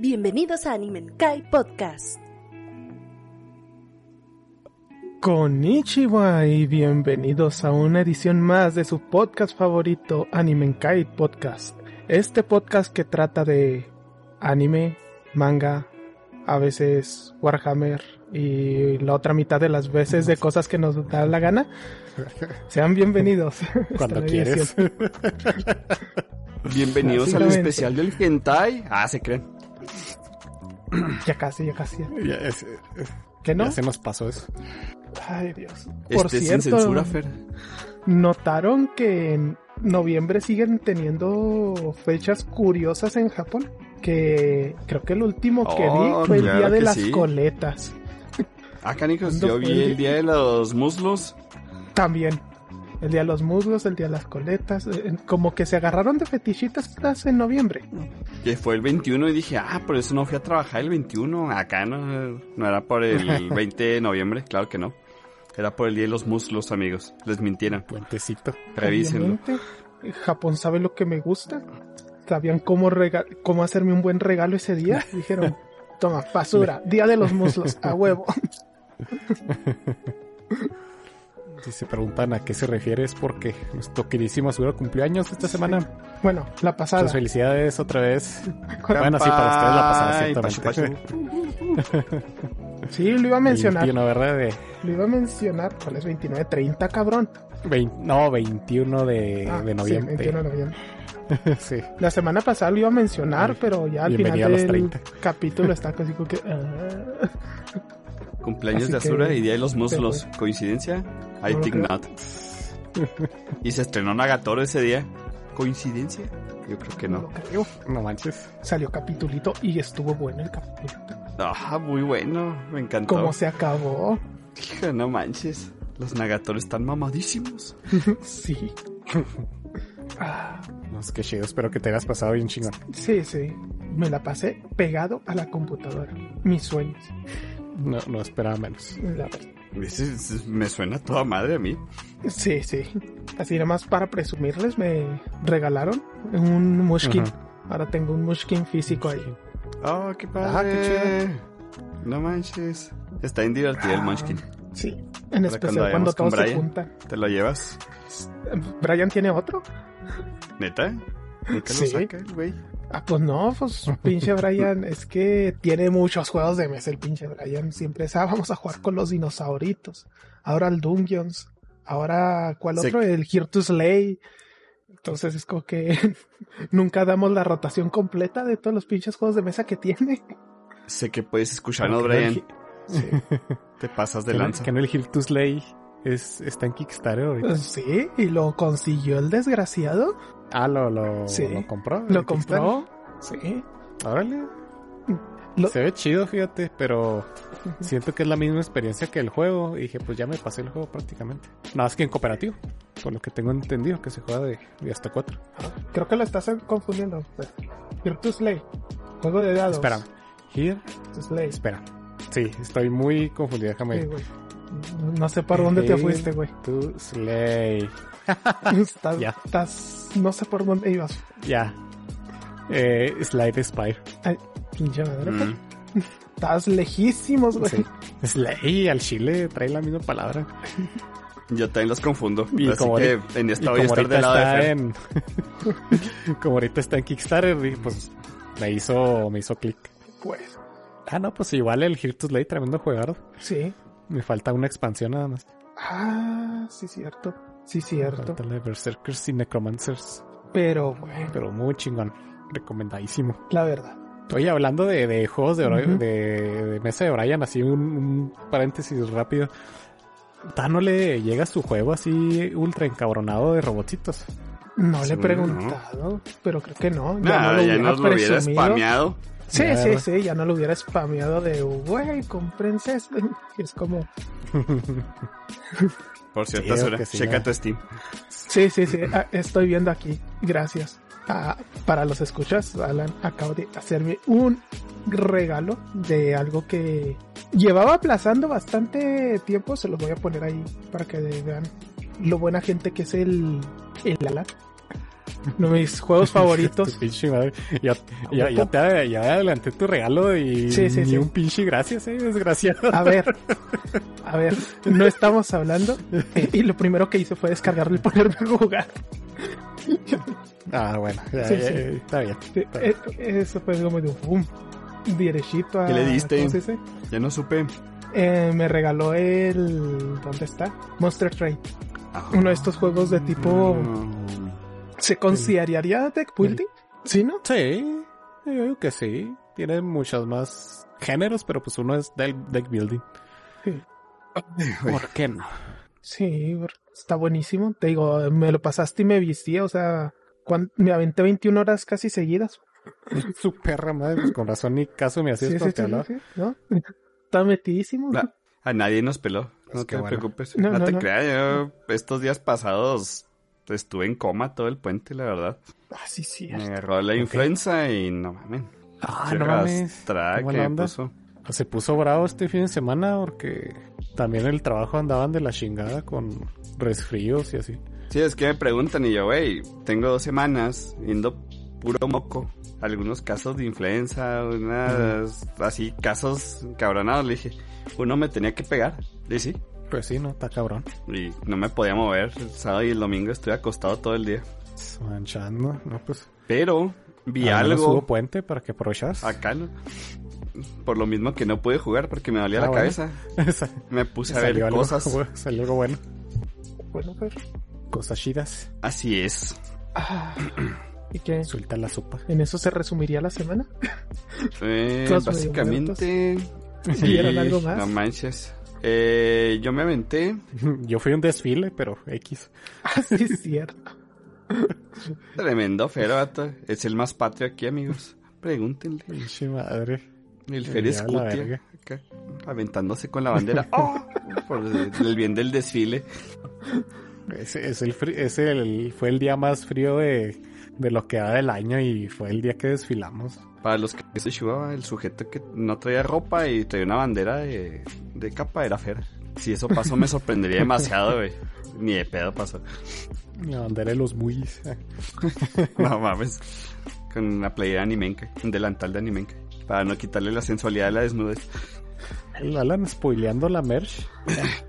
Bienvenidos a Animenkai Podcast. Konnichiwa y bienvenidos a una edición más de su podcast favorito, Animenkai Podcast. Este podcast que trata de anime, manga, a veces Warhammer y la otra mitad de las veces de cosas que nos da la gana. Sean bienvenidos. Cuando quieres. Bienvenidos al especial del hentai. Ah, se creen. Ya casi, ya casi. Ya, es- ¿Qué no? ya se nos pasó eso. Ay, Dios. Por Este cierto, sin censura, Fer. ¿notaron que en noviembre siguen teniendo fechas curiosas en Japón? Que creo que el último que Oh, vi fue el claro día de las sí. coletas. Ah, canicos, ¿Cuándo yo vi el día de los muslos. También. El día de los muslos, el día de las coletas. eh, Como que se agarraron de fetichitas en noviembre. Que fue el 21 y dije, ah, por eso no fui a trabajar el 21. Acá no, no era por el 20 de noviembre, claro que no. Era por el día de los muslos, amigos. Les mintieron. Puentecito. Revísenlo. Obviamente, eh, Japón sabe lo que me gusta. Sabían cómo, rega- cómo hacerme un buen regalo ese día. Dijeron, toma, basura, día de los muslos, a huevo. Si se preguntan a qué se refiere es porque nuestro queridísimo Asura cumplió años esta semana. Bueno, la pasada. Felicidades otra vez. Bueno, sí, para ustedes la pasada, ciertamente. Sí, lo iba a mencionar. 21, ¿verdad? De Lo iba a mencionar. ¿Cuál es 29? 30, cabrón. 20 no, 21 de, Ah, de sí, noviembre. 21 de noviembre. Sí. La semana pasada lo iba a mencionar, pero ya al final Bienvenido los del 30. capítulo está casi como que... ah. Cumpleaños Así de que- Azura y día de los muslos. ¿Coincidencia? I No think creo. not. Y se estrenó Nagatoro ese día. ¿Coincidencia? Yo creo que no no. lo creo. No manches. Salió capitulito y estuvo bueno el capitulito. Ah, muy bueno. Me encantó. ¿Cómo se acabó? Hija, no manches. Los Nagatoro están mamadísimos. Sí. Ah, No, es que chido. Espero que te hayas pasado bien chingón. sí, sí. Me la pasé pegado a la computadora. Mis sueños. No, no esperaba menos. La- Ese- ese- me suena toda madre a mí. Sí, sí. Así nada más para presumirles me regalaron un Mushkin. Ahora tengo un Mushkin físico ahí. Oh, qué padre. Ah, qué No manches. Está bien divertido el Munchkin. Sí. En especial cuando cuando todos se juntan. ¿Te lo llevas? ¿Brian tiene otro? ¿Neta? ¿Nunca Sí. lo saca el güey? Ah, pues no, pues pinche Brian, es que tiene muchos juegos de mesa el pinche Brian. Siempre es, ah, vamos a jugar con los dinosauritos. Ahora el Dungeons. Ahora, ¿cuál Se- otro? El Here to Slay. Entonces es como que nunca damos la rotación completa de todos los pinches juegos de mesa que tiene. Sé que puedes escucharnos, Brian. Sí, Te pasas de lanza. que no el Hill to Slay es, está en Kickstarter ahorita. sí, y lo consiguió el desgraciado. Ah, lo, lo, Sí. lo compró. Lo ¿En compró. Sí. Órale. Lo- Se ve chido, fíjate, pero siento que es la misma experiencia que el juego. Y dije, pues ya me pasé el juego prácticamente. Nada más que en cooperativo. Por lo que tengo entendido, que se juega de, de hasta cuatro. Creo que lo estás confundiendo. Here to Slay. Juego de dados. Espera. Here, To Slay. espera. Sí, estoy muy confundido, déjame. Sí. No sé por dónde te fuiste, güey. to Slay. Estás, no sé por dónde ibas. Ya. Eh, Slide Spire. Ay, pinche madre. Mm. Estás lejísimos, güey. Sí. Slay al chile trae la misma palabra. Yo también los confundo. Y Así como que ahorita- en esta voy a estar del lado de está Fer. en. como ahorita está en Kickstarter, y pues me hizo, me hizo clic. Pues, Ah, no, pues igual el Here to Slay, tremendo jugar. sí. Me falta una expansión nada más. Ah, sí, cierto. Sí, cierto. falta la de Berserkers y Necromancers. Pero, güey, Pero muy chingón. Recomendadísimo. la verdad. Oye, hablando de, de juegos de, Ujú. de, de mesa de Brian, así un, un paréntesis rápido. ¿Ta no le llega su juego así ultra encabronado de robotitos? No le he preguntado, pero creo que no. Nah, lo ya hubiera nos lo hubiera presumido. spameado. Sí, Ya, sí, sí, ya no lo hubiera spameado de, güey, comprense esto. Y es como, Por cierto, que sí, checa ya. tu Steam. Sí, sí, sí, ah, estoy viendo aquí. Gracias. Ah, para los escuchas, Alan acaba de hacerme un regalo de algo que llevaba aplazando bastante tiempo. Se los voy a poner ahí para que vean lo buena gente que es el, el Alan. No, mis juegos favoritos. Pinche madre. Ya, ya, ya te ya adelanté tu regalo y Sí, sí, ni sí. un pinche gracias, eh, desgraciado. A ver, a ver, no estamos hablando. eh, y lo primero que hice fue descargarlo y ponerme a jugar. Ah, bueno, ya, Sí, ya, sí. ya, está bien. Eh, eh, Eso fue como de boom. Derechito a. ¿Qué le diste? ¿Cómo se dice? Ya no supe. Eh, me regaló el. ¿Dónde está? Monster Train. Uno de estos juegos de tipo. Mm. ¿Se consideraría deck building? ¿Sí, no? Sí, yo digo que sí. Tiene muchos más géneros, pero pues uno es del deck building. Uy. ¿Por qué no? Sí, está buenísimo. Te digo, me lo pasaste y me vistía, o sea, cuan- me aventé 21 horas casi seguidas. Su perra madre, pues con razón ni caso me hacías Sí, cuando sí, sí, sí, ¿no? Está metidísimo. A nadie nos peló. No Es que te bueno. preocupes. No, No, no, te no. creas, yo estos días pasados estuve en coma todo el puente, la verdad. Ah, sí, sí. Me agarró la influenza y no mames. Ah, no mames. Que puso. Se puso bravo este fin de semana porque también el trabajo andaban de la chingada con resfríos y así. Sí, es que me preguntan y yo, güey, tengo dos semanas viendo puro moco. Algunos casos de influenza, unas así casos cabronados. Le dije, uno me tenía que pegar. Y sí, Pues sí, no, está cabrón. y no me podía mover. El sábado y el domingo estuve acostado todo el día. Manchando, no, pues. Pero vi menos algo hubo puente para que aprovechas. acá, ¿no? Por lo mismo que no pude jugar porque me dolía Ah, la bueno. cabeza. Me puse a ver Salió algo, cosas. bu- salió algo bueno. Bueno, pero... Cosas chidas. Así es. Ah, ¿Y qué? Suelta la sopa. ¿En eso se resumiría la semana? Eh, básicamente. ¿Vieron algo más? No manches. Eh, yo me aventé. Yo fui a un desfile, pero X. Ah, sí, es cierto. Tremendo Fero, vato. Es el más patrio aquí, amigos. Pregúntenle. Pinche madre. El verga. acá, aventándose con la bandera. ¡Oh! Por el, bien del desfile. Ese, es el, es el, fue el día más frío de, de lo que va del año y fue el día que desfilamos. Para los que se Chihuahua, el sujeto que no traía ropa y traía una bandera de, de capa era Fer. Si eso pasó, me sorprendería demasiado, güey. Ni de pedo pasó. La bandera de los muis. No mames. Con una playera animenca, un delantal de animenca. Para no quitarle la sensualidad de la desnudez. Alan spoileando la merch.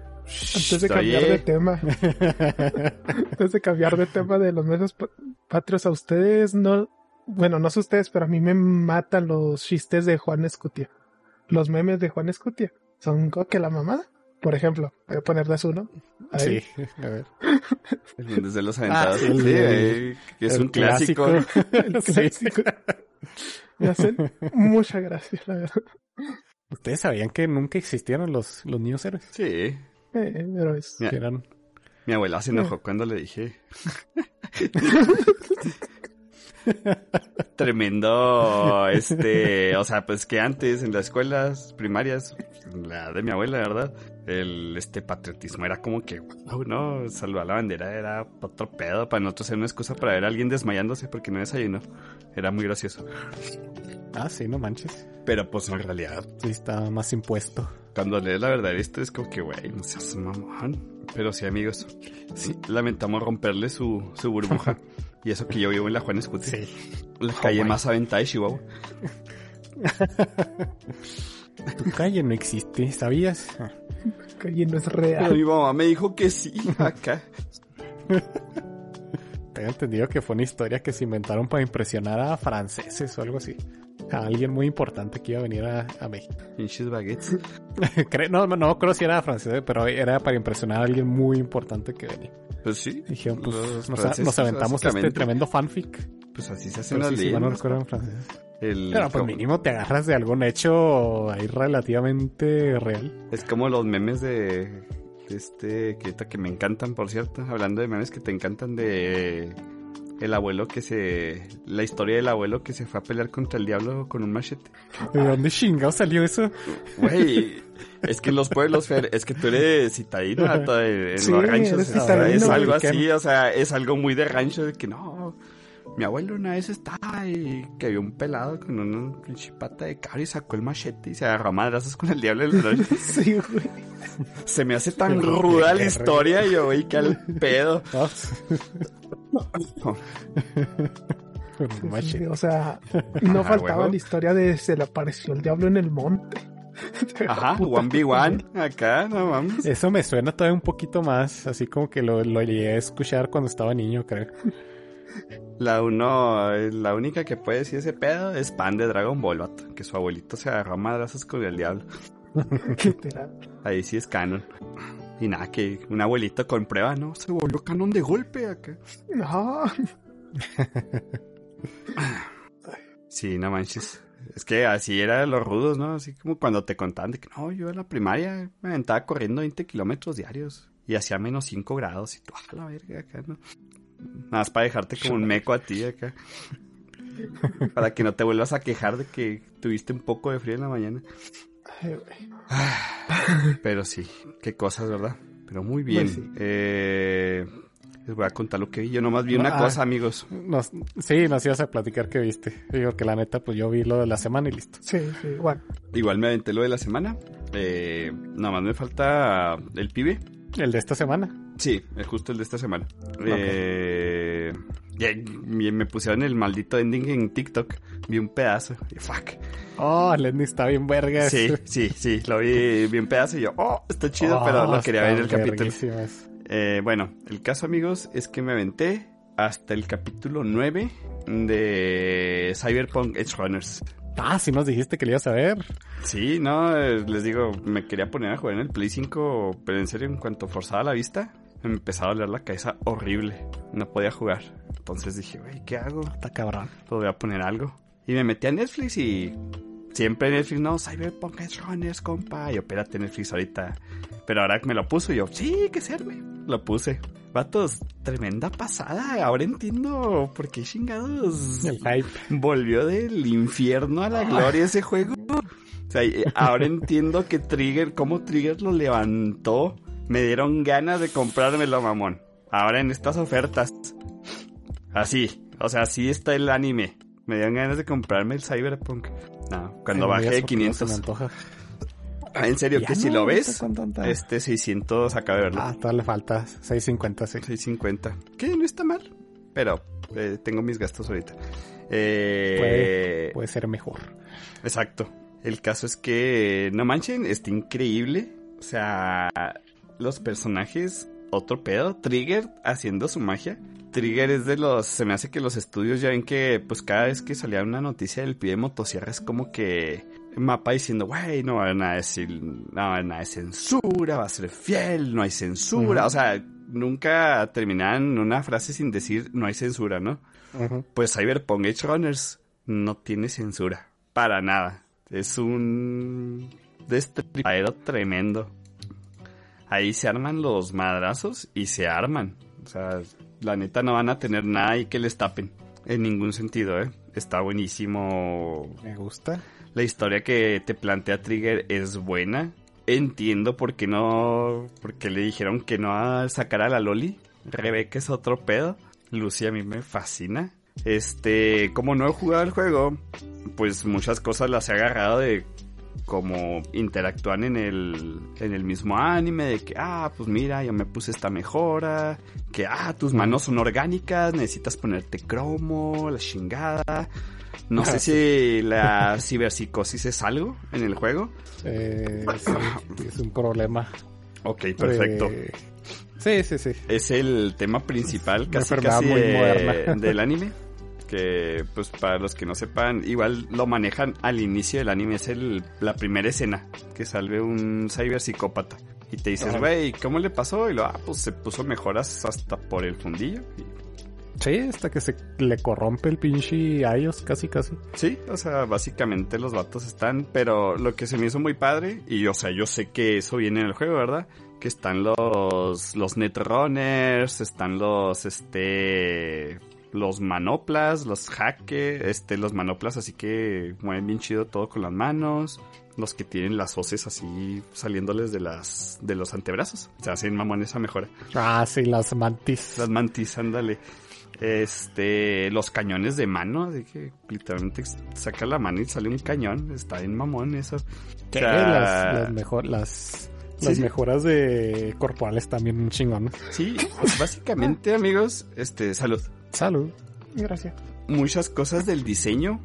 Antes de Oye, cambiar de tema. Antes de cambiar de tema de los medios pa- patrios, a ustedes no. Bueno, no sé ustedes, pero a mí me matan los chistes de Juan Escutia. Los memes de Juan Escutia. Son como que la mamada. Por ejemplo, voy a poner de su, ¿no? Ahí. Sí, a ver. Desde los aventados. Ah, sí, sí, el- es El un clásico. El Sí. clásico. Me hacen mucha gracia, la verdad. Ustedes sabían que nunca existieron los, los niños héroes. Sí. Eh, pero es. Que eran Mi abuela se enojó cuando le dije. Tremendo, este, o sea, pues que antes en las escuelas primarias, la de mi abuela, ¿verdad? El, este, patriotismo era como que, wow, no, salvar la bandera era otro pedo, para nosotros era una excusa para ver a alguien desmayándose porque no desayunó. Era muy gracioso. Ah, sí, no manches. Pero pues en realidad, Sí, está más impuesto. Cuando lees la verdad esto es como que, güey, no seas mamón. Pero sí, amigos, Sí. lamentamos romperle su, su burbuja. y eso que yo vivo en la Juan Escuti. Sí. La calle Hawaii. más aventada de Chihuahua. Tu calle no existe, ¿sabías? Que no es Pero real. mi mamá me dijo que sí, acá. Tengo entendido que fue una historia que se inventaron para impresionar a franceses o algo así. A alguien muy importante que iba a venir a, a México. Pinches baguettes. No, no, creo si era francés, pero era para impresionar a alguien muy importante que venía. Pues sí. Dijeron, pues nos, nos aventamos este tremendo fanfic. Pues así se Pero las sí, mal no recuerdo en francés. El- Pero pues como- mínimo te agarras de algún hecho ahí relativamente real. Es como los memes de, de este que que me encantan, por cierto. Hablando de memes que te encantan de el abuelo que se... La historia del abuelo que se fue a pelear contra el diablo con un machete. ¿De dónde chingado salió eso? Güey, es que los pueblos, Fer, es que tú eres citadino, en, en Sí, los ranchos. o sea, es algo así, o sea, es algo muy de rancho de que no. Mi abuelo una vez estaba y que vio un pelado con una pinche pata de cabra y sacó el machete y se agarró a madrazos con el diablo en la noche. Sí, güey. Se me hace tan ruda la historia y yo, güey, que al pedo. Ah, Sí, chido. o sea, no Ajá, faltaba huevo. la historia de se le apareció el diablo en el monte. Ajá, Puta, 1v1, acá, no mames. Eso me suena todavía un poquito más, así como que lo, lo llegué a escuchar cuando estaba niño, creo. La uno, la única que puede decir ese pedo es Pan de Dragon Ball, vato, que su abuelito se agarró a madrazos con el diablo. Ahí sí es canon. Y nada, que un abuelito con prueba, ¿no? Se volvió canon de golpe acá. No, Sí, no manches. Es que así eran los rudos, ¿no? Así como cuando te contaban de que no, yo en la primaria me aventaba corriendo 20 kilómetros diarios y hacía menos 5 grados y tú, a la verga acá, ¿no? Nada más para dejarte como un meco a ti acá. Para que no te vuelvas a quejar de que tuviste un poco de frío en la mañana. Ay, güey. Pero sí, qué cosas, ¿verdad? Pero muy bien. Pues sí. Eh, les voy a contar lo que vi. Yo nomás vi una Ah. cosa, amigos. Nos, sí, nos ibas a platicar que viste. Digo que la neta, pues yo vi lo de la semana y listo. Sí, sí, bueno. Igual me aventé lo de la semana. Eh, nada más me falta el pibe. El de esta semana. Sí, es justo el de esta semana. Eh, ya- me pusieron el maldito ending en TikTok. Vi un pedazo. Y fuck. Oh, Lenny está bien verga. Sí, sí, sí. Lo vi bien pedazo y yo, oh, está chido, Oh, pero lo quería ver en el capítulo. Eh, bueno, el caso, amigos, es que me aventé hasta el capítulo 9 de Cyberpunk Edge Runners. Ah, sí nos dijiste que le ibas a ver. Sí, no, eh, les digo, me quería poner a jugar en el Play 5, pero en serio, en cuanto forzaba la vista, me empezaba a doler la cabeza horrible. No podía jugar. Entonces dije, güey, ¿qué hago? Está cabrón. Pues voy a poner algo. Y me metí a Netflix y siempre Netflix, no, Cyberpunk Runners, compa. Y yo, espérate, Netflix ahorita. Pero ahora me lo puso, yo, sí, que serme. Lo puse. Vatos, tremenda pasada. Ahora entiendo por qué chingados El hype. volvió del infierno a la gloria ese juego. O sea, eh, ahora entiendo que Trigger, cómo Trigger lo levantó. Me dieron ganas de comprármelo, mamón. Ahora en estas ofertas. Así, o sea, así está el anime. Me dieron ganas de comprarme el Cyberpunk. No, cuando bajé de porque no se me 500. antoja. Ah, en serio, que si lo ves, este 600 acaba de verlo. Ah, todavía le falta 6.50, sí. 650. Que no está mal. Pero eh, tengo mis gastos ahorita. Eh, Puede, puede ser mejor. Exacto. El caso es que, no manchen, está increíble. O sea, los personajes, otro pedo. Trigger haciendo su magia. Trigger es de los, se me hace que los estudios ya ven que, pues cada vez que salía una noticia del pie de motosierra es como que mapa diciendo, güey, no va a haber nada de, sil- no va a censura, va a ser fiel, no hay censura. O sea, nunca terminaban una frase sin decir no hay censura, ¿no? Pues Cyberpunk Edge Runners no tiene censura. Para nada. Es un destripadero tremendo. Ahí se arman los madrazos y se arman. O sea, la neta no van a tener nada ahí que les tapen. En ningún sentido, ¿eh? Está buenísimo. Me gusta. La historia que te plantea Trigger es buena. Entiendo por qué no. Porque le dijeron que no a sacar a la Loli. Rebeca es otro pedo. Lucy a mí me fascina. Este, como no he jugado el juego, pues muchas cosas las he agarrado de cómo interactúan en el, en el mismo anime, de que, ah, pues mira, yo me puse esta mejora, que, ah, tus manos son orgánicas, necesitas ponerte cromo, la chingada. No sé si la ciberpsicosis es algo en el juego. Eh, sí, es un problema. Ok, perfecto. Eh, sí, sí, sí. Es el tema principal casi, casi muy de- moderna. del anime. Que, pues, para los que no sepan, igual lo manejan al inicio del anime. Es el, la primera escena que sale un cyberpsicópata. Y te dices, güey, ¿cómo le pasó? Y lo, ah, pues se puso mejoras hasta por el fundillo. Y- Sí, hasta que se le corrompe el pinche iOS, casi, casi. Sí, o sea, básicamente los vatos están, pero lo que se me hizo muy padre, y o sea, yo sé que eso viene en el juego, ¿verdad? Que están los, los netrunners, están los, este, los manoplas, los hackers, este, los manoplas así que mueven bien chido todo con las manos, los que tienen las hoces así saliéndoles de las, de los antebrazos, se hacen mamón esa mejora. Ah, sí, las mantis. Las mantis, ándale. Este, los cañones de mano, así que literalmente saca la mano y sale un cañón. Está bien mamón eso. ¿Qué? O sea, Las, las mejor, las... Las mejoras de corporales también chingones. Sí, pues básicamente, amigos, este, salud. Salud. Gracias. Muchas cosas del diseño,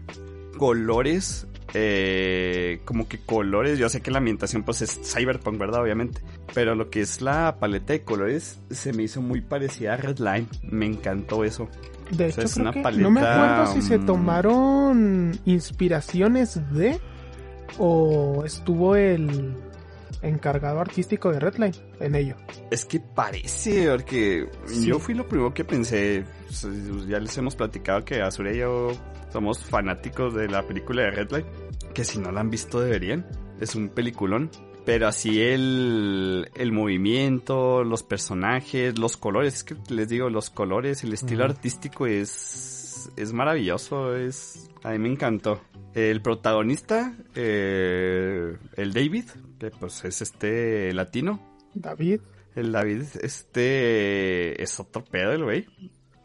colores, eh, como que colores, yo sé que la ambientación pues es cyberpunk, ¿verdad? Obviamente. Pero lo que es la paleta de colores se me hizo muy parecida a Redline. Me encantó eso. De O sea, hecho, es creo una que no me paleta, acuerdo si se mm. tomaron inspiraciones de o estuvo el encargado artístico de Redline en ello. Es que parece, porque Sí. yo fui lo primero que pensé. pues, Ya les hemos platicado que Azure y yo somos fanáticos de la película de Redline. Que si no la han visto deberían. Es un peliculón. Pero así el, el movimiento, los personajes, los colores. Es que les digo, los colores, el estilo artístico es, es maravilloso. Es, a mí me encantó. El protagonista, eh, el David, que pues es este latino. David, El David, este es otro pedo el güey.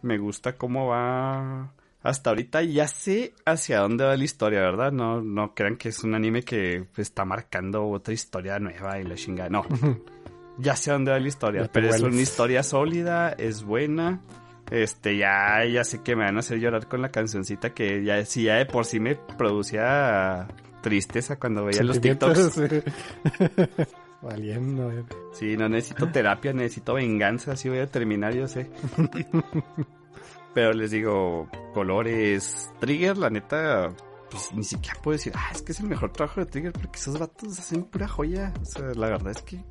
Me gusta cómo va. Hasta ahorita ya sé hacia dónde va la historia, ¿verdad? No, no crean que es un anime que está marcando otra historia nueva y la chingada. No, ya sé dónde va la historia, Ya pero es una historia sólida, es buena. Este, ya, ya sé que me van a hacer llorar con la cancioncita que ya, si ya de por sí me producía tristeza cuando veía los TikToks. Sí. Valiendo. eh. Sí, no necesito terapia, necesito venganza, así voy a terminar, yo sé. Pero les digo, colores, Trigger, la neta, pues ni siquiera puedo decir, ah, es que es el mejor trabajo de Trigger porque esos vatos hacen pura joya. O sea, la verdad es que...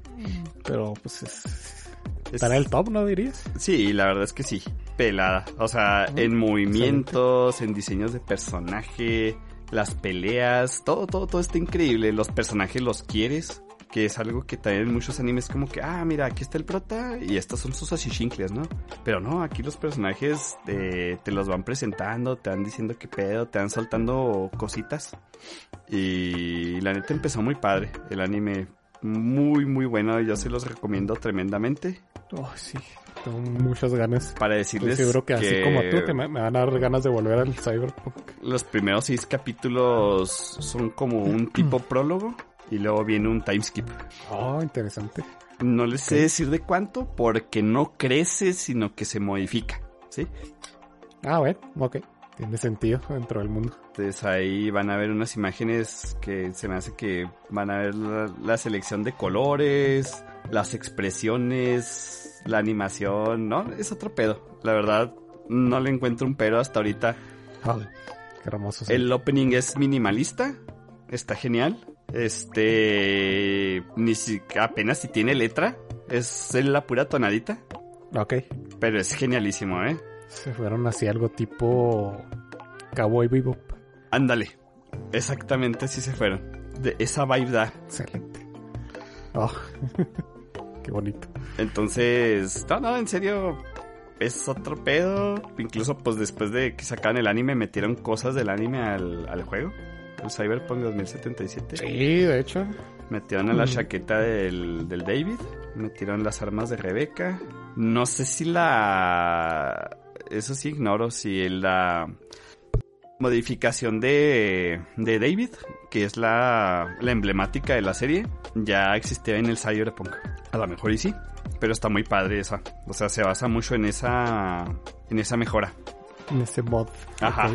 Pero pues es... es- Estará el top, ¿no dirías? Sí, la verdad es que sí, pelada. O sea, en movimientos, en diseños de personaje, las peleas, todo, todo, todo está increíble. Los personajes los quieres, que es algo que también en muchos animes como que, ah, mira, aquí está el prota y estos son sus ashishinkles, ¿no? Pero no, aquí los personajes eh, te los van presentando, te van diciendo qué pedo, te van soltando cositas. Y la neta empezó muy padre, el anime muy, muy bueno, yo se los recomiendo tremendamente. Oh, sí. Tengo muchas ganas. Para Estoy decirles seguro que, así como tú, te me van a dar ganas de volver al Cyberpunk. los primeros seis capítulos son como un tipo prólogo y luego viene un timeskip. Oh, interesante. No les sé decir de cuánto porque no crece, sino que se modifica, ¿sí? Ah, bueno, ok. Tiene sentido dentro del mundo. Entonces ahí van a ver unas imágenes que se me hace que van a ver la, la selección de colores, las expresiones, la animación, ¿no? Es otro pedo. La verdad, no le encuentro un pero hasta ahorita. Ah, qué hermoso. sí. El opening es minimalista, está genial. Este, ni si, apenas si tiene letra, es la pura tonadita, Ok. pero es genialísimo, ¿eh? Se fueron así algo tipo Cowboy Bebop. Ándale, exactamente así se fueron. De esa vibe da. Excelente. Oh, qué bonito. Entonces, no, no, en serio, es otro pedo. Incluso, pues después de que sacaban el anime, metieron cosas del anime al, al juego. El Cyberpunk 2077. Sí, de hecho. Metieron a la Mm. chaqueta del, del David. Metieron las armas de Rebeca. No sé si la... Eso sí ignoro. Si la modificación de, de David, que es la, la emblemática de la serie, ya existía en el Cyberpunk. A lo mejor y sí. Pero está muy padre esa. O sea, se basa mucho en esa... En esa mejora. En ese mod. Ajá.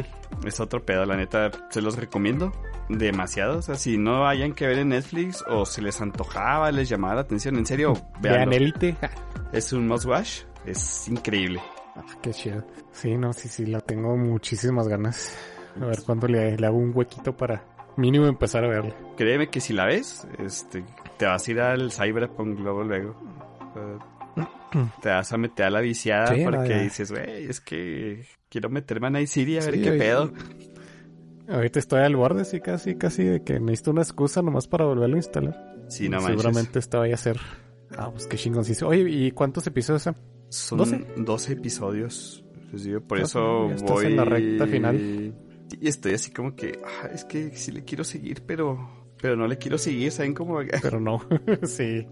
Es otro pedo, la neta, se los recomiendo demasiado. O sea, si no hayan que ver en Netflix o se les antojaba, les llamaba la atención, en serio, Vean vean. Elite. Es un must watch, es increíble. Ah, qué chido. Sí, no, sí, sí, la tengo muchísimas ganas. A ver cuándo le, le hago un huequito para mínimo empezar a verla. Créeme que si la ves, este, te vas a ir al Cyberpunk luego, luego. Eh, te vas a meter a la viciada Sí, porque dices, güey, es que quiero meterme a Night City a ver Sí, qué oye, pedo. Ahorita estoy al borde, sí, casi, casi de que necesito una excusa nomás para volverlo a instalar. Sí, no manches. Seguramente esta vaya a ser. Ah, pues qué chingón. sí. Oye, ¿y cuántos episodios son? Son 12. 12, episodios. Por Ya eso ya estás voy. en la recta final. Y estoy así como que, ah, es que sí le quiero seguir, pero, pero no le quiero seguir, ¿saben cómo? Pero no, sí.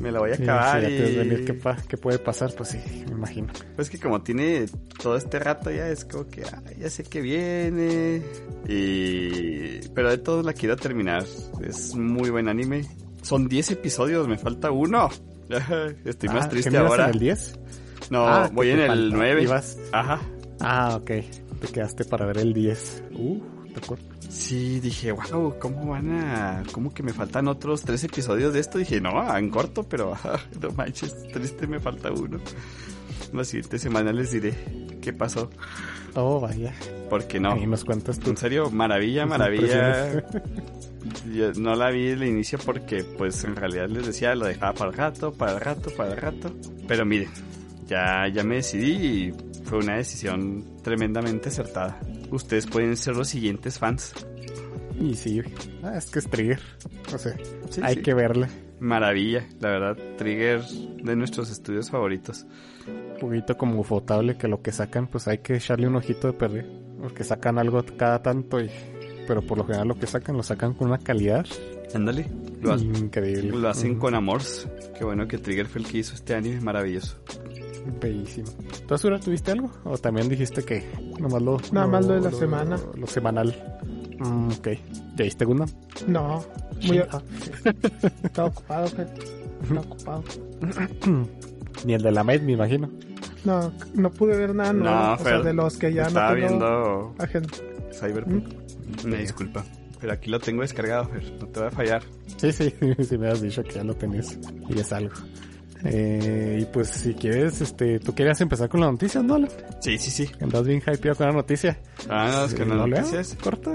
Me la voy a sí, acabar sí, ya y... te venir qué, pa- qué puede pasar, pues sí, me imagino. Pues que como tiene todo este rato ya es como que, ah, ya sé que viene. Y... Pero de todos la quiero terminar. Es muy buen anime. Son 10 episodios, me falta uno. Estoy más Ah, triste ¿que no ibas ahora. en el 10? No, Ah, voy en te el falta. 9. Ibas- Ajá. Ah, ok. Te quedaste para ver el 10. Uh, de acuerdo. Sí, dije, wow, ¿cómo van a...? ¿Cómo que me faltan otros tres episodios de esto? Dije, no, en corto, pero ajá, no manches, triste, me falta uno. La siguiente semana les diré qué pasó. Oh, vaya. Porque no. Ahí nos cuentas tú. En serio, maravilla, maravilla. Yo no la vi el inicio porque, pues, en realidad les decía, lo dejaba para el rato, para el rato, para el rato. Pero miren, ya, ya me decidí y fue una decisión tremendamente acertada. Ustedes pueden ser los siguientes fans. Y sí, ah, es que es Trigger. O sea, Sí, hay sí. que verle. Maravilla, la verdad, Trigger de nuestros estudios favoritos. Un poquito como ufotable que lo que sacan, pues hay que echarle un ojito de perder. Porque sacan algo cada tanto y... Pero por lo general lo que sacan lo sacan con una calidad Ándale, lo, increíble. lo hacen con amor. Qué bueno que Trigger fue el que hizo este anime maravilloso. Bellísimo. ¿Tú, Azura, tuviste algo? ¿O también dijiste que nomás lo... Nada más lo de la semana. Lo, semanal. Mm, ok. ¿Ya viste Gundam? No, muy... Estaba ocupado, gente. Estaba ocupado. Ni el de la Maid, me imagino. No, no pude ver nada nuevo. No, o sea, de los que ya Estaba no tengo viendo agenda. Cyberpunk. Una disculpa. Pero aquí lo tengo descargado, Fer. No te va a fallar. Sí, sí, sí me has dicho que ya lo tenías. Y es algo. Eh, y pues si quieres, este, tú querías empezar con las noticias, ¿no? Sí, sí, sí. Andas bien hypeado con la noticia. Ah, es que no ¿no, noticias. Corta.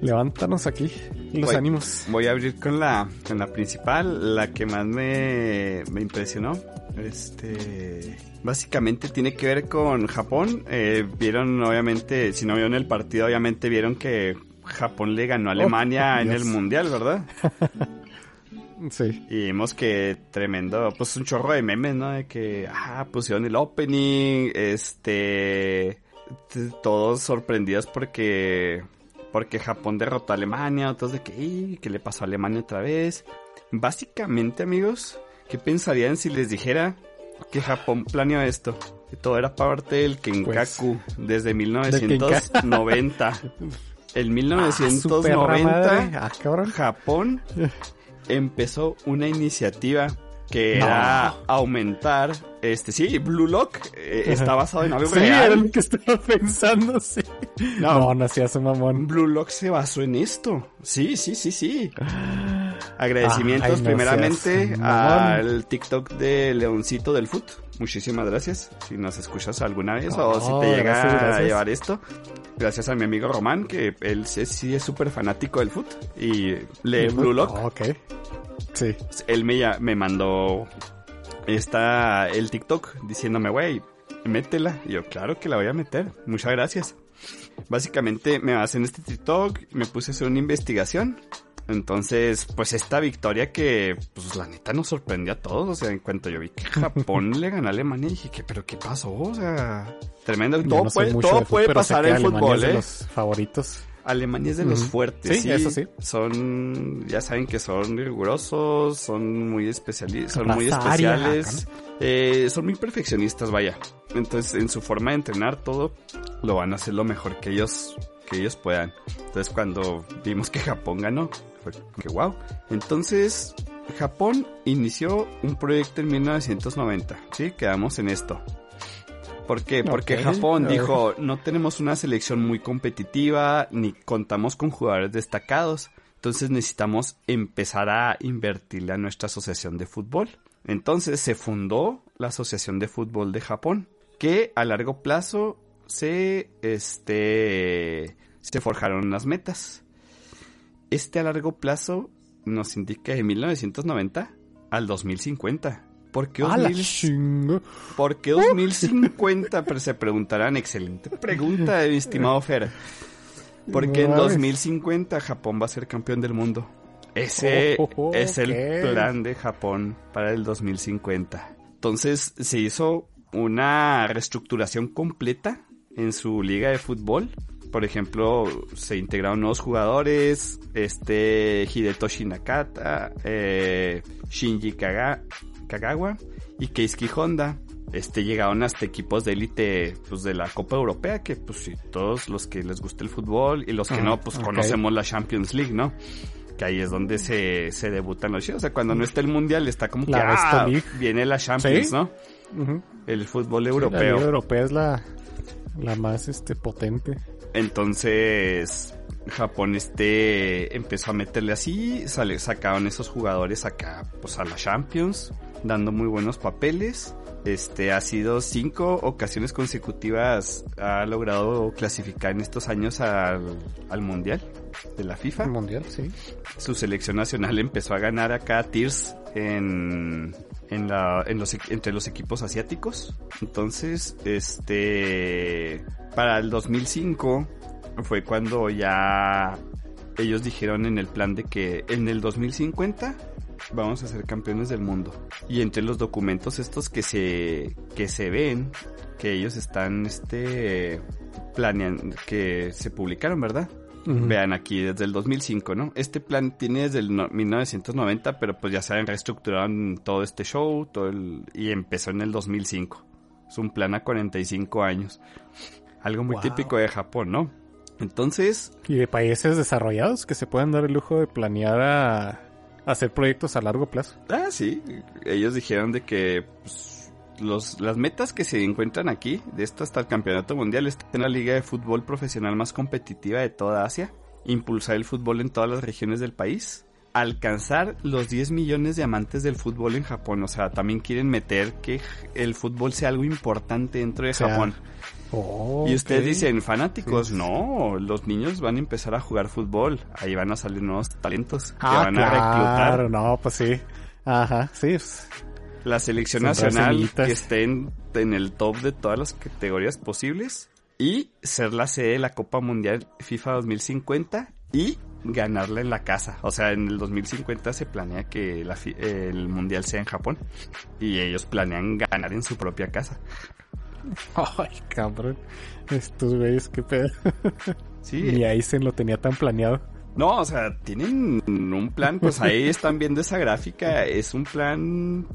Levántanos aquí los Voy- ánimos. Voy a abrir con la, con la principal, la que más me, me impresionó. Este, básicamente tiene que ver con Japón. Eh, vieron, obviamente, si no vieron el partido, obviamente vieron que Japón le ganó a Alemania en el mundial, ¿verdad? Sí. Y vimos que tremendo, pues un chorro de memes, ¿no? De que, ah, pusieron el opening, este, todos sorprendidos porque, porque Japón derrotó a Alemania, otros de que, "Ih, ¿qué le pasó a Alemania otra vez? Básicamente, amigos, ¿qué pensarían si les dijera que Japón planeó esto? Que todo era parte del Kenkaku desde 1990. El Ah, su perra 1990 madre. Ah, cabrón. Japón empezó una iniciativa que No. era aumentar, este, sí, Blue Lock eh, está basado en algo Sí, era real. lo que estaba pensando, sí. No, no, no hacía su mamón. Blue Lock se basó en esto. Sí, sí, sí, sí. Agradecimientos Ay, no primeramente seas al TikTok de Leoncito del Foot. Muchísimas gracias. Si nos escuchas alguna vez o Oh, si te llega gracias, a llevar esto. Gracias a mi amigo Román, que él sí, es súper fanático del foot y lee Blue Lock. Oh, ok. Sí. él me, ya- me mandó esta, el TikTok diciéndome, güey, métela. Y yo, claro que la voy a meter. Muchas gracias. Básicamente me basé en este TikTok, me puse a hacer una investigación. Entonces, pues esta victoria que, pues la neta nos sorprendió a todos. O sea, en cuanto yo vi que Japón le ganó a Alemania, dije, ¿qué, pero qué pasó? O sea, tremendo. Todo no puede, todo fútbol, puede pasar que en Alemania fútbol, es de ¿eh? los favoritos. Alemania es de los fuertes, Sí, eso sí. Son, ya saben que son rigurosos, son muy especialistas, son muy especiales, eh, son muy perfeccionistas, vaya. Entonces, en su forma de entrenar todo, lo van a hacer lo mejor que ellos, que ellos puedan. Entonces, cuando vimos que Japón ganó, fue que wow. Entonces, Japón inició un proyecto en 1990, ¿sí? Quedamos en esto. ¿Por qué? Porque Japón dijo, no tenemos una selección muy competitiva, ni contamos con jugadores destacados. Entonces necesitamos empezar a invertirle a nuestra asociación de fútbol. Entonces se fundó la Asociación de Fútbol de Japón, que a largo plazo se, este, se forjaron unas metas. Este a largo plazo nos indica de 1990 al 2050. ¿Por qué ¡A la 2000? chingo! ¿Por qué 2050? Pero se preguntarán, excelente pregunta, mi estimado Fer. Porque en No mames. 2050 Japón va a ser campeón del mundo. Ese Oh, oh, oh, es el plan de Japón para el 2050. Entonces se hizo una reestructuración completa en su liga de fútbol. Por ejemplo, se integraron nuevos jugadores, este Hidetoshi Nakata, eh, Shinji Kaga- Kagawa y Keisuke Honda. Este llegaron hasta equipos de élite pues de la Copa Europea que pues sí, todos los que les gusta el fútbol y los que no pues conocemos la Champions League, ¿no? que ahí es donde se, se debutan los chidos. O sea, cuando no está el mundial, está como que La ah, viene la Champions, Sí. ¿no? El fútbol La europeo. Liga Europea es la, la más este potente. Entonces, Japón este empezó a meterle así, sale, sacaban esos jugadores acá pues a la Champions, dando muy buenos papeles. Este ha sido cinco ocasiones consecutivas, ha logrado clasificar en estos años al, al mundial de la FIFA. El mundial, sí. Su selección nacional empezó a ganar acá tiers en, en la, en los, entre los equipos asiáticos. Entonces, este, para el 2005 fue cuando ya ellos dijeron en el plan de que en el 2050 vamos a ser campeones del mundo. Y entre los documentos estos que se, que se ven, que ellos están, este, planeando, que se publicaron, ¿verdad? Vean aquí, desde el 2005, ¿no? Este plan tiene desde el no- 1990, pero pues ya se han reestructurado en todo este show, todo el, y empezó en el 2005. Es un plan a 45 años. Algo muy Wow. típico de Japón, ¿no? Entonces, Y de países desarrollados que se pueden dar el lujo de planear a hacer proyectos a largo plazo. ah, sí, ellos dijeron de que pues, los, las metas que se encuentran aquí, de esto hasta el campeonato mundial, está en la liga de fútbol profesional más competitiva de toda Asia, impulsar el fútbol en todas las regiones del país, alcanzar los 10 millones de amantes del fútbol en Japón, o sea, también quieren meter que el fútbol sea algo importante dentro de sea, Japón. Oh, Y ustedes ok. dicen, fanáticos, Sí, no, los niños van a empezar a jugar fútbol, ahí van a salir nuevos talentos que Ah, van a reclutar. claro, no, pues sí. Ajá, sí. pues, La selección nacional que esté en, en el top de todas las categorías posibles y ser la sede de la Copa Mundial FIFA 2050 y ganarla en la casa. O sea, en el 2050 se planea que la el Mundial sea en Japón y ellos planean ganar en su propia casa. Ay, cabrón. Estos güeyes, qué pedo. Sí, Ni ahí se lo tenía tan planeado. No, o sea, tienen un plan, pues ahí están viendo esa gráfica, es un plan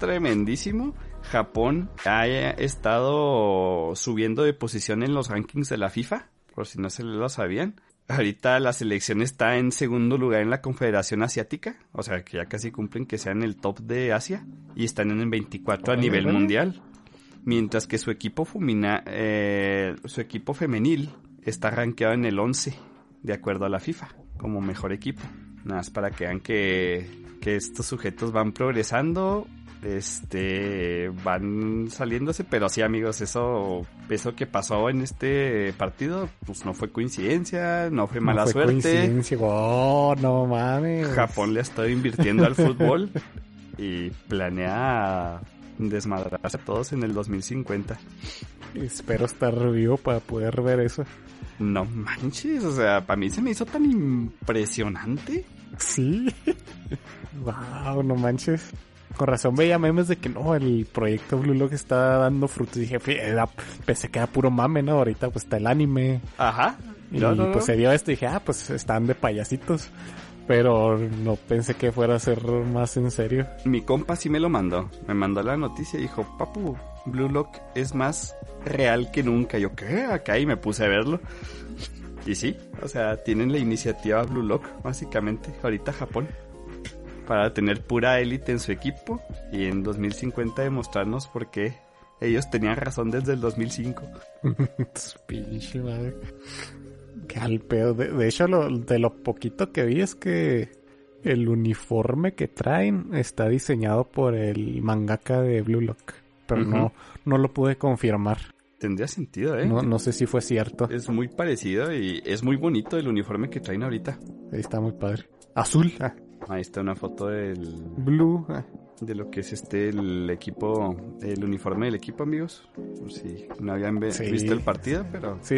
tremendísimo. Japón ha estado subiendo de posición en los rankings de la FIFA, por si no se lo sabían. Ahorita la selección está en segundo lugar en la Confederación Asiática, o sea que ya casi cumplen que sean el top de Asia y están en el 24 a nivel mundial. Mientras que su equipo fumina, eh, su equipo femenil está rankeado en el 11 de acuerdo a la FIFA como mejor equipo. Nada más para que vean que, que estos sujetos van progresando, este, van saliéndose, pero sí amigos, eso, eso que pasó en este partido, pues no fue coincidencia, no fue mala No fue suerte. coincidencia. Oh, no mames. Japón le ha estado invirtiendo al fútbol y planea desmadrarse a todos en el 2050. Espero estar vivo para poder ver eso. No manches, o sea, para mí se me hizo tan impresionante. Sí. wow, no manches. Con razón veía memes de que no, el proyecto Blue Lock está dando frutos. Y dije, "Fí- era- pensé que era puro mame, ¿no? Ahorita pues está el anime. Ajá. Y No, no, no. pues se dio esto y dije, ah, pues están de payasitos. Pero no pensé que fuera a ser más en serio. Mi compa sí me lo mandó. Me mandó la noticia y dijo, papu, Blue Lock es más real que nunca. Yo, ¿qué? Acá y me puse a verlo. Y sí, o sea, tienen la iniciativa Blue Lock, básicamente, ahorita Japón. Para tener pura élite en su equipo y en 2050 demostrarnos por qué ellos tenían razón desde el 2005. Pinche madre. Qué al pedo. De, de hecho, lo, de lo poquito que vi es que el uniforme que traen está diseñado por el mangaka de Blue Lock. Pero no, no lo pude confirmar. Tendría sentido, ¿eh? No, no sé si fue cierto. Es muy parecido y es muy bonito el uniforme que traen ahorita. Ahí está muy padre. Azul. ah, Ahí está una foto del, blue. ah. de lo que es este el equipo, el uniforme del equipo, amigos. Por si no habían Sí. visto el partido, pero Sí,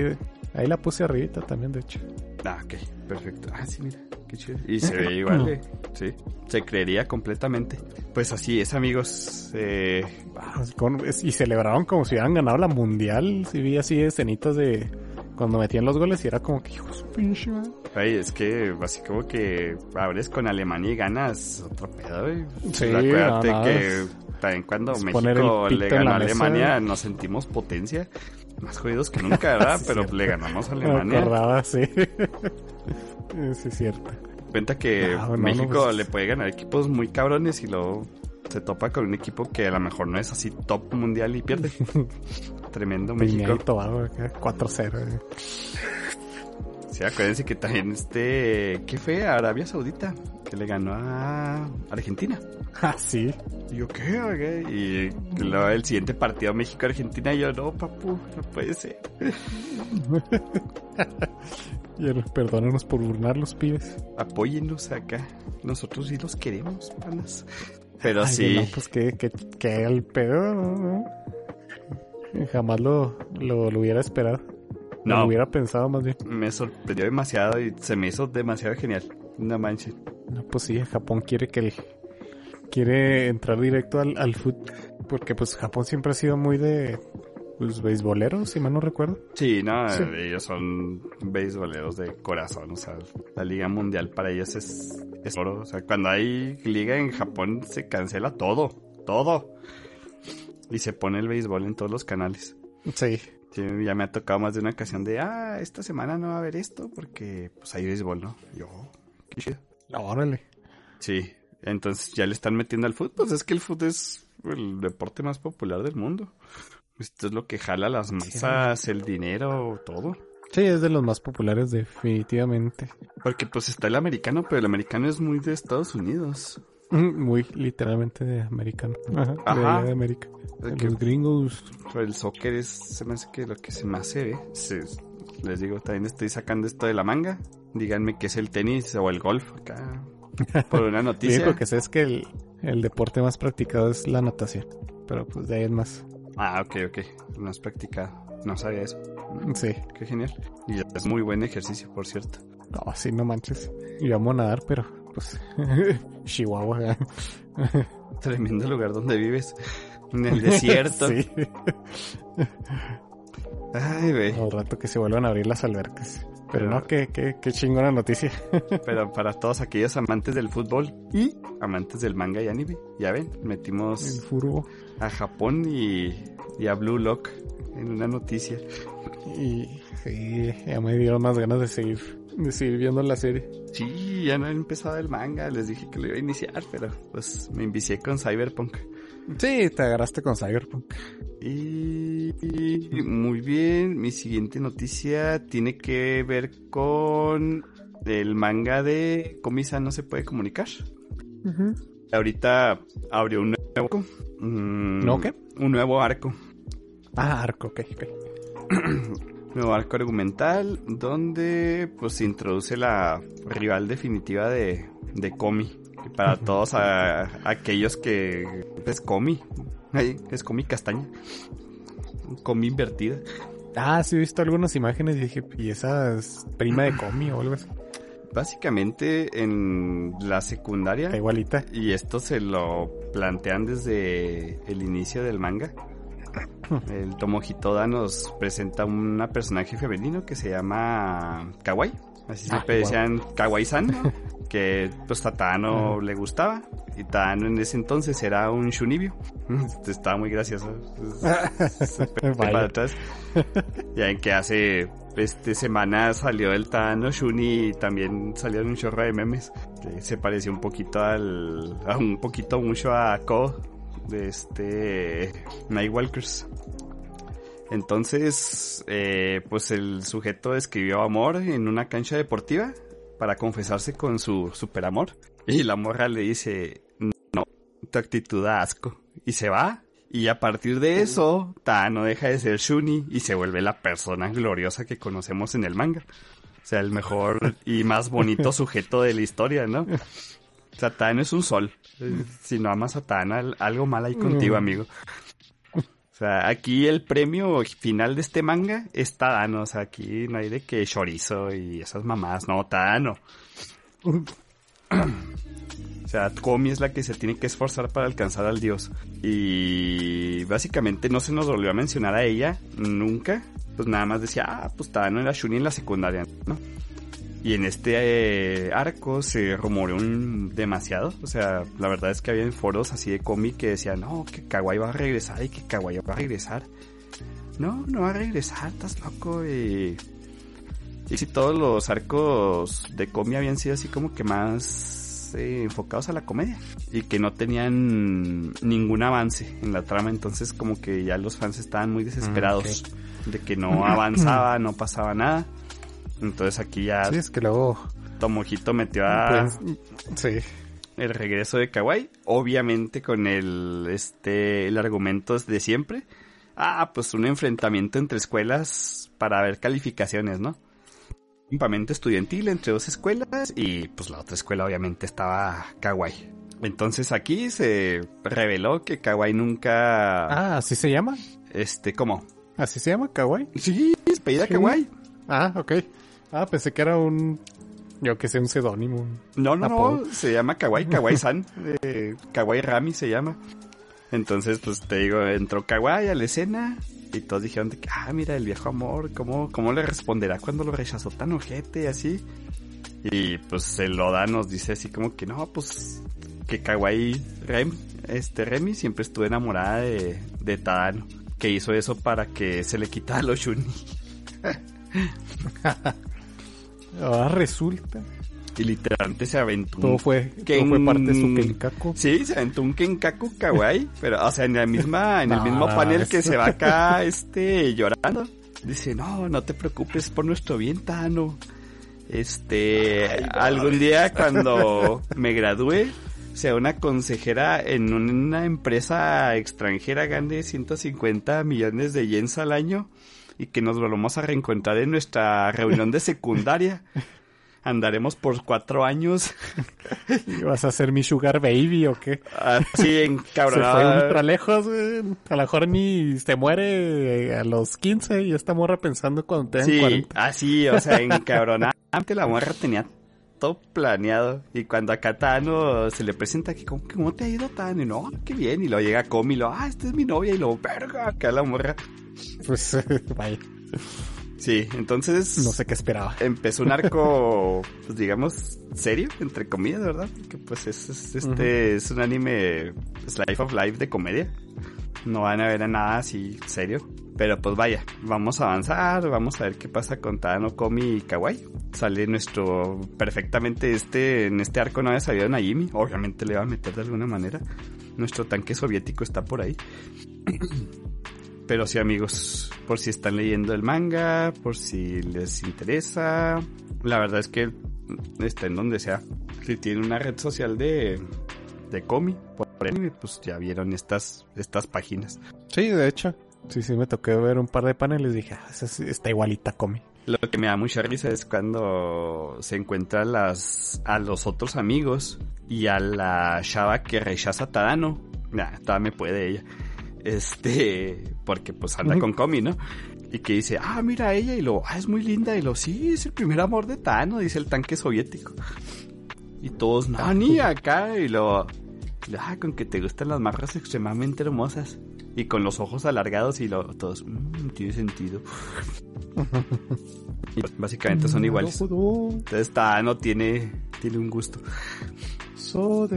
ahí la puse arribita también, de hecho. ah, ok, perfecto. Ah, sí, mira, qué chido. Y se ve igual, sí, se creería completamente. Pues así es, amigos. Eh, Ah, y celebraron como si hubieran ganado la mundial. Si vi así escenitas de cuando metían los goles y era como que hijo de su pinche ay, es que así como que abres con Alemania y ganas otro pedo. güey. Sí, acuérdate no, que también cuando es México le ganó a mesa. Alemania nos sentimos potencia. Más jodidos que nunca, ¿verdad? Sí, Pero cierto. le ganamos a Alemania. acordaba, sí. sí, es cierto. Cuenta que No, no, México pues- le puede ganar equipos muy cabrones y luego se topa con un equipo que a lo mejor no es así top mundial y pierde. Tremendo México. Tobago, acá, 4-0. eh. Sí, acuérdense que también este, ¿qué fue? Arabia Saudita, que le ganó a Argentina. Ah, sí. Y yo, ¿qué? Ok. Y luego el siguiente partido México-Argentina, y yo, no, papu, no puede ser. Y Perdónenos por burlar los pibes. Apóyennos acá. Nosotros sí los queremos, panas. Pero Ay, sí, no, pues que, que, que el pedo. ¿no? Jamás lo, lo, lo hubiera esperado. No. Lo hubiera pensado más bien. me sorprendió demasiado y se me hizo demasiado genial. No manches. No, pues sí, Japón quiere que el, quiere entrar directo al, al fútbol. Porque pues Japón siempre ha sido muy de pues beisboleros, si mal no recuerdo. Sí, no, Sí. ellos son beisboleros de corazón, o sea, la liga mundial para ellos es, es oro, o sea, cuando hay liga en Japón se cancela todo, todo. Y se pone el béisbol en todos los canales. Sí. Sí, ya me ha tocado más de una ocasión de, ah, esta semana no va a haber esto porque pues hay béisbol, ¿no? Yo, qué chido. Órale. Sí, entonces ya le están metiendo al fútbol, pues es que el fútbol es el deporte más popular del mundo. Esto es lo que jala las masas, el dinero, todo. Sí, es de los más populares definitivamente. Porque pues está el americano, pero el americano es muy de Estados Unidos. Muy literalmente de americano. Ajá. De, Ajá. allá de América. De que- los gringos. El soccer es, se me hace que lo que se más se ve. Se- les digo, también estoy sacando esto de la manga. Díganme qué es el tenis o el golf acá. Por una Lo noticia. único que sé es que el, el deporte más practicado es la natación. Pero pues de ahí en más. Ah, ok, ok. No has practicado. No sabía eso. Sí. Qué genial. Y es muy buen ejercicio, por cierto. No, sí, no manches. Yo amo nadar, pero pues Chihuahua. Tremendo lugar donde vives. En el desierto. sí. Ay, güey. Al rato que se vuelvan a abrir las albercas. Pero Pero- no, qué, qué, qué chingona noticia. Pero para todos aquellos amantes del fútbol y amantes del manga y anime, ya ven, El metimos furbo. a Japón y, y a Blue Lock en una noticia. Y sí, ya me dieron más ganas de seguir, de seguir viendo la serie. Sí, ya no he empezado el manga, les dije que lo iba a iniciar, pero pues me envicié con Cyberpunk. Sí, te agarraste con Cyberpunk. Y, y muy bien, mi siguiente noticia tiene que ver con el manga de Komisa no se puede comunicar. Ahorita abrió un nuevo arco. Mm, ¿No qué? Un nuevo arco. Ah, arco, ok, ok. Nuevo arco argumental donde pues se introduce la rival definitiva de, de Komi. Y para todos a- aquellos que es Komi. Ay, es Komi castaña. Komi invertida. Ah, sí, he visto algunas imágenes y dije, ¿y esa es prima de Comi o algo así? Básicamente en la secundaria. Está igualita. Y esto se lo plantean desde el inicio del manga. El Tomohito Da nos presenta una personaje femenino que se llama Kawaii. Así Ah, siempre decían Kawaii-san, ¿no? que pues a Tano le gustaba. Y Tano en ese entonces era un shunibio. Estaba muy gracioso. Para atrás. Ya en que hace este semana salió el Tano Shuni y también salieron un chorro de memes. Que se pareció un poquito al. a un poquito mucho a Ko de este. Nightwalkers. Entonces, eh, pues el sujeto escribió amor en una cancha deportiva para confesarse con su superamor. Y la morra le dice, no, tu actitud da asco. Y se va. Y a partir de eso, Ta no deja de ser Shuni y se vuelve la persona gloriosa que conocemos en el manga. O sea, el mejor y más bonito sujeto de la historia, ¿no? O sea, Tano es un sol. Si no amas a Tana, algo mal hay contigo, Mm. amigo. O sea, aquí el premio final de este manga es Tadano. O sea, aquí no hay de que chorizo y esas mamadas. No, Tadano. O sea, Komi es la que se tiene que esforzar para alcanzar al dios. Y básicamente no se nos volvió a mencionar a ella nunca. Pues nada más decía, ah, pues Tadano era Shuni en la secundaria, ¿no? Y en este eh, arco se rumoreó un- demasiado. O sea, la verdad es que había en foros así de cómic que decían, no, que Kawaii va a regresar y que Kawaii va a regresar. No, no va a regresar, estás loco. Y, Y si todos los arcos de Comi habían sido así como que más eh, enfocados a la comedia y que no tenían ningún avance en la trama, entonces como que ya los fans estaban muy desesperados de que no avanzaba, no pasaba nada. Entonces aquí ya Sí, es que luego... Tomohito metió a pues, sí. el regreso de Kawaii, obviamente con el este el argumento de siempre. Ah, pues un enfrentamiento entre escuelas para ver calificaciones, ¿no? Un campamento estudiantil entre dos escuelas y pues la otra escuela obviamente estaba Kawaii. Entonces aquí se reveló que Kawaii nunca Ah, ¿así se llama? este, ¿cómo? ¿Así se llama Kawaii? Sí, es pedida Sí. Ah, ok. Ah, pensé que era un... Yo que sé, un seudónimo. No, no, Apodo. no, se llama Kawaii, Kawaii-san, eh, Kawaii Rami se llama. Entonces, pues te digo, entró Kawaii a la escena y todos dijeron de que, ah, mira, el viejo amor, ¿cómo, cómo le responderá cuando lo rechazó tan ojete, así? Y pues el Oda nos dice así como que, no, pues que Kawaii Rem, este Remy siempre estuvo enamorada de, de Tadano, que hizo eso para que se le quitara los shuni. Ahora resulta. Y literalmente se aventó Todo fue, Que todo fue parte de su Kenkaku. Sí, se aventó un Kenkaku kawaii, pero, o sea, en la misma, en el mismo panel que se va acá, este, llorando. Dice, no, no te preocupes por nuestro bien, Tano. Este, algún día cuando me gradúe, sea una consejera en una empresa extranjera, gane 150 millones de yens al año y que nos volvamos a reencontrar en nuestra reunión de secundaria. Andaremos por cuatro años ¿Y ¿Vas a ser mi sugar baby o qué? así en Se fue ultra lejos, güey. A lo mejor ni se muere a los 15 y esta morra pensando cuando tengan Sí, 40. así, o sea, encabronada. Antes la morra tenía todo planeado. Y cuando acá Tano se le presenta que, ¿cómo, cómo te ha ido Tano? Y no, qué bien. Y luego llega Comi y lo, ah, esta es mi novia. Y lo, verga, acá la morra. Pues vaya, Sí, entonces no sé qué esperaba. empezó un arco, pues digamos, serio, entre comillas, ¿verdad? Porque pues es, es- este es un anime Slice of Life de comedia. No van a ver a nada así serio. Pero pues vaya, vamos a avanzar, vamos a ver qué pasa con Tano, Komi y Kawaii. Sale nuestro, perfectamente este, en este arco no había salido Najimi, obviamente le va a meter de alguna manera. Nuestro tanque soviético está por ahí. Pero sí amigos, por si están leyendo el manga, por si les interesa, la verdad es que está en donde sea. Si tiene una red social de, de anime, pues ya vieron estas, estas páginas. Sí, de hecho. Sí, sí, me tocó ver un par de paneles y dije, ah, está igualita, come. Lo que me da mucha risa es cuando se encuentra las, a los otros amigos y a la chava que rechaza a Tadano. Nah, todavía me puede ella. Este, porque pues anda con Komi, ¿no? Y que dice, ah, mira a ella, y lo, ah, es muy linda, y lo, sí, es el primer amor de Tano, dice el tanque soviético. Y todos, no, ni acá, y lo, ah, con que te gustan las marras extremadamente hermosas. Y con los ojos alargados y lo, todos, mmm, tiene sentido. Y básicamente son iguales. Entonces Tano tiene, tiene un gusto. So.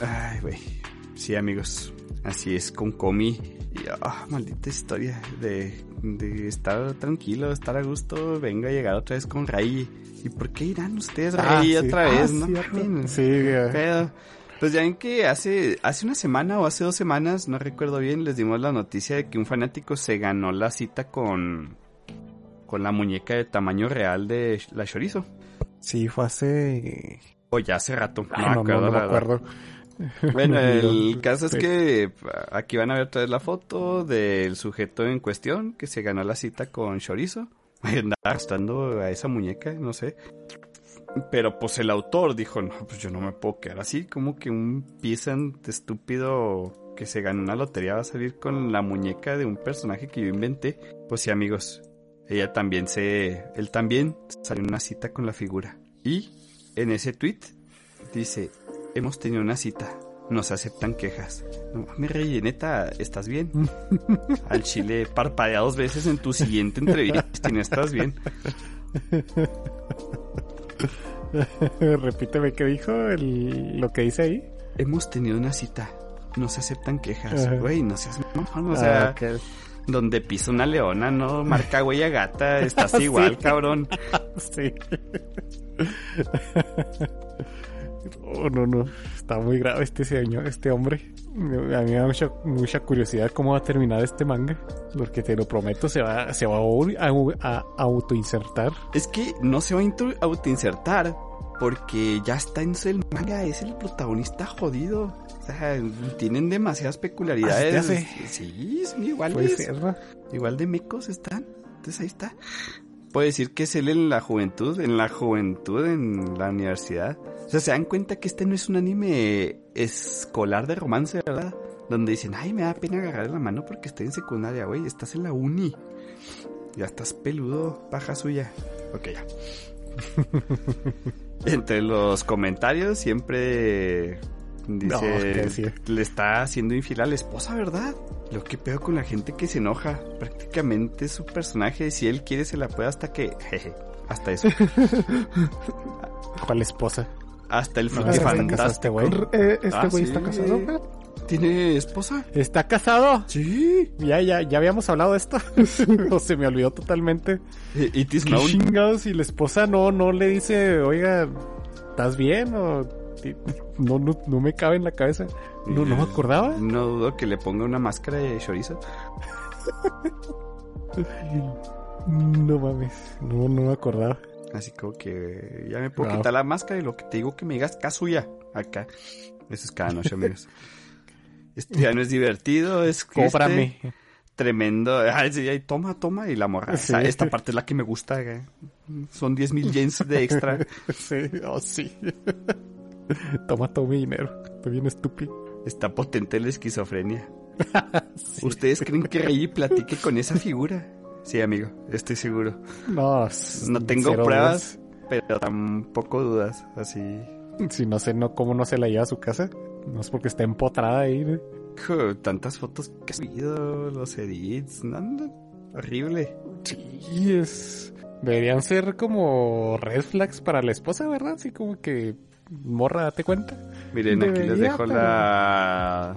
Ay, güey. Sí, amigos. Así es con Komi. Y, ah, maldita historia de, de estar tranquilo, estar a gusto. Venga a llegar otra vez con Rai. ¿Y por qué irán ustedes Ah, sí. otra Ah, vez? no cierto. mames. Sí, Pero, pues ya ven que hace, hace una semana o hace dos semanas, no recuerdo bien, les dimos la noticia de que un fanático se ganó la cita con, con la muñeca de tamaño real de la chorizo. sí, fue hace... O ya hace rato. Ay, me no, no, no me acuerdo. Bueno, el caso es que aquí van a ver otra vez la foto del sujeto en cuestión que se ganó la cita con Chorizo. Andaba gastando a esa muñeca, no sé. Pero pues el autor dijo, no, pues yo no me puedo quedar así, como que un peasant estúpido que se ganó una lotería va a salir con la muñeca de un personaje que yo inventé. Pues sí, amigos, ella también se, él también salió en una cita con la figura. Y en ese tweet dice, hemos tenido una cita, nos aceptan quejas. No mames, rey, neta, ¿estás bien? Al chile parpadea dos veces en tu siguiente entrevista no estás bien. Repíteme qué dijo el, lo que dice ahí. Hemos tenido una cita, nos aceptan quejas. Güey, no seas mamón, o sea, Ah, donde pisa una leona, no marca huella gata, estás igual, cabrón. Sí. Oh, no, no. Está muy grave este señor, este hombre. A mí me da mucha, mucha curiosidad cómo va a terminar este manga. Porque te lo prometo, se va, se va a, a, a autoinsertar. Es que no se va a autoinsertar porque ya está en el manga, es el protagonista jodido. O sea, tienen demasiadas peculiaridades. Sí, son Puede iguales. ser, ¿no? Igual de mecos están. Entonces ahí está. Puede decir que es él en la juventud, en la juventud, en la universidad. O sea, se dan cuenta que este no es un anime escolar de romance, ¿verdad? Donde dicen, ay, me da pena agarrar la mano porque estoy en secundaria, güey, estás en la uni. Ya estás peludo, paja suya. Ok, ya. Entre los comentarios siempre dice, No, le está haciendo infiel a la esposa, ¿verdad? Lo que peor con la gente que se enoja. Prácticamente su personaje, si él quiere, se la puede hasta que... Jeje, hasta eso. ¿Cuál esposa? Hasta el No, ¿se fantástico. casaste, güey? Eh, ¿Este Ah, güey sí. está casado? ¿Tiene esposa? ¿Está casado? Sí. Ya, ya, ya habíamos hablado de esto. o se me olvidó totalmente. Is ¿Qué known. chingados? Y la esposa no, no le dice, oiga, ¿estás bien? O no, no, no me cabe en la cabeza. No, no me acordaba. No dudo que le ponga una máscara de chorizo. No mames, no, no me acordaba. Así como que ya me puedo Wow. quitar la máscara y lo que te digo que me digas casuya. Acá. Eso es cada noche, amigos. Este ya no es divertido, es Cóbrame. este tremendo. Ay, sí, ay, toma, toma. Y la morra. Sí. O sea, esta parte es la que me gusta. güey. Son 10 mil yens de extra. Sí, oh sí. Toma todo mi dinero. Estoy bien estúpido. Está potente la esquizofrenia. ¿Ustedes creen que Rey platique con esa figura? Sí, amigo, estoy seguro. No, No tengo pruebas, pero tampoco dudas. Así. Si no sé no, cómo no se la lleva a su casa. No es porque está empotrada ahí. ¿no? Tantas fotos que he subido, los edits, no, no, horrible. Sí, es. Deberían ser como red flags para la esposa, ¿verdad? Así como que. Morra, date cuenta. Miren, aquí les dejo la,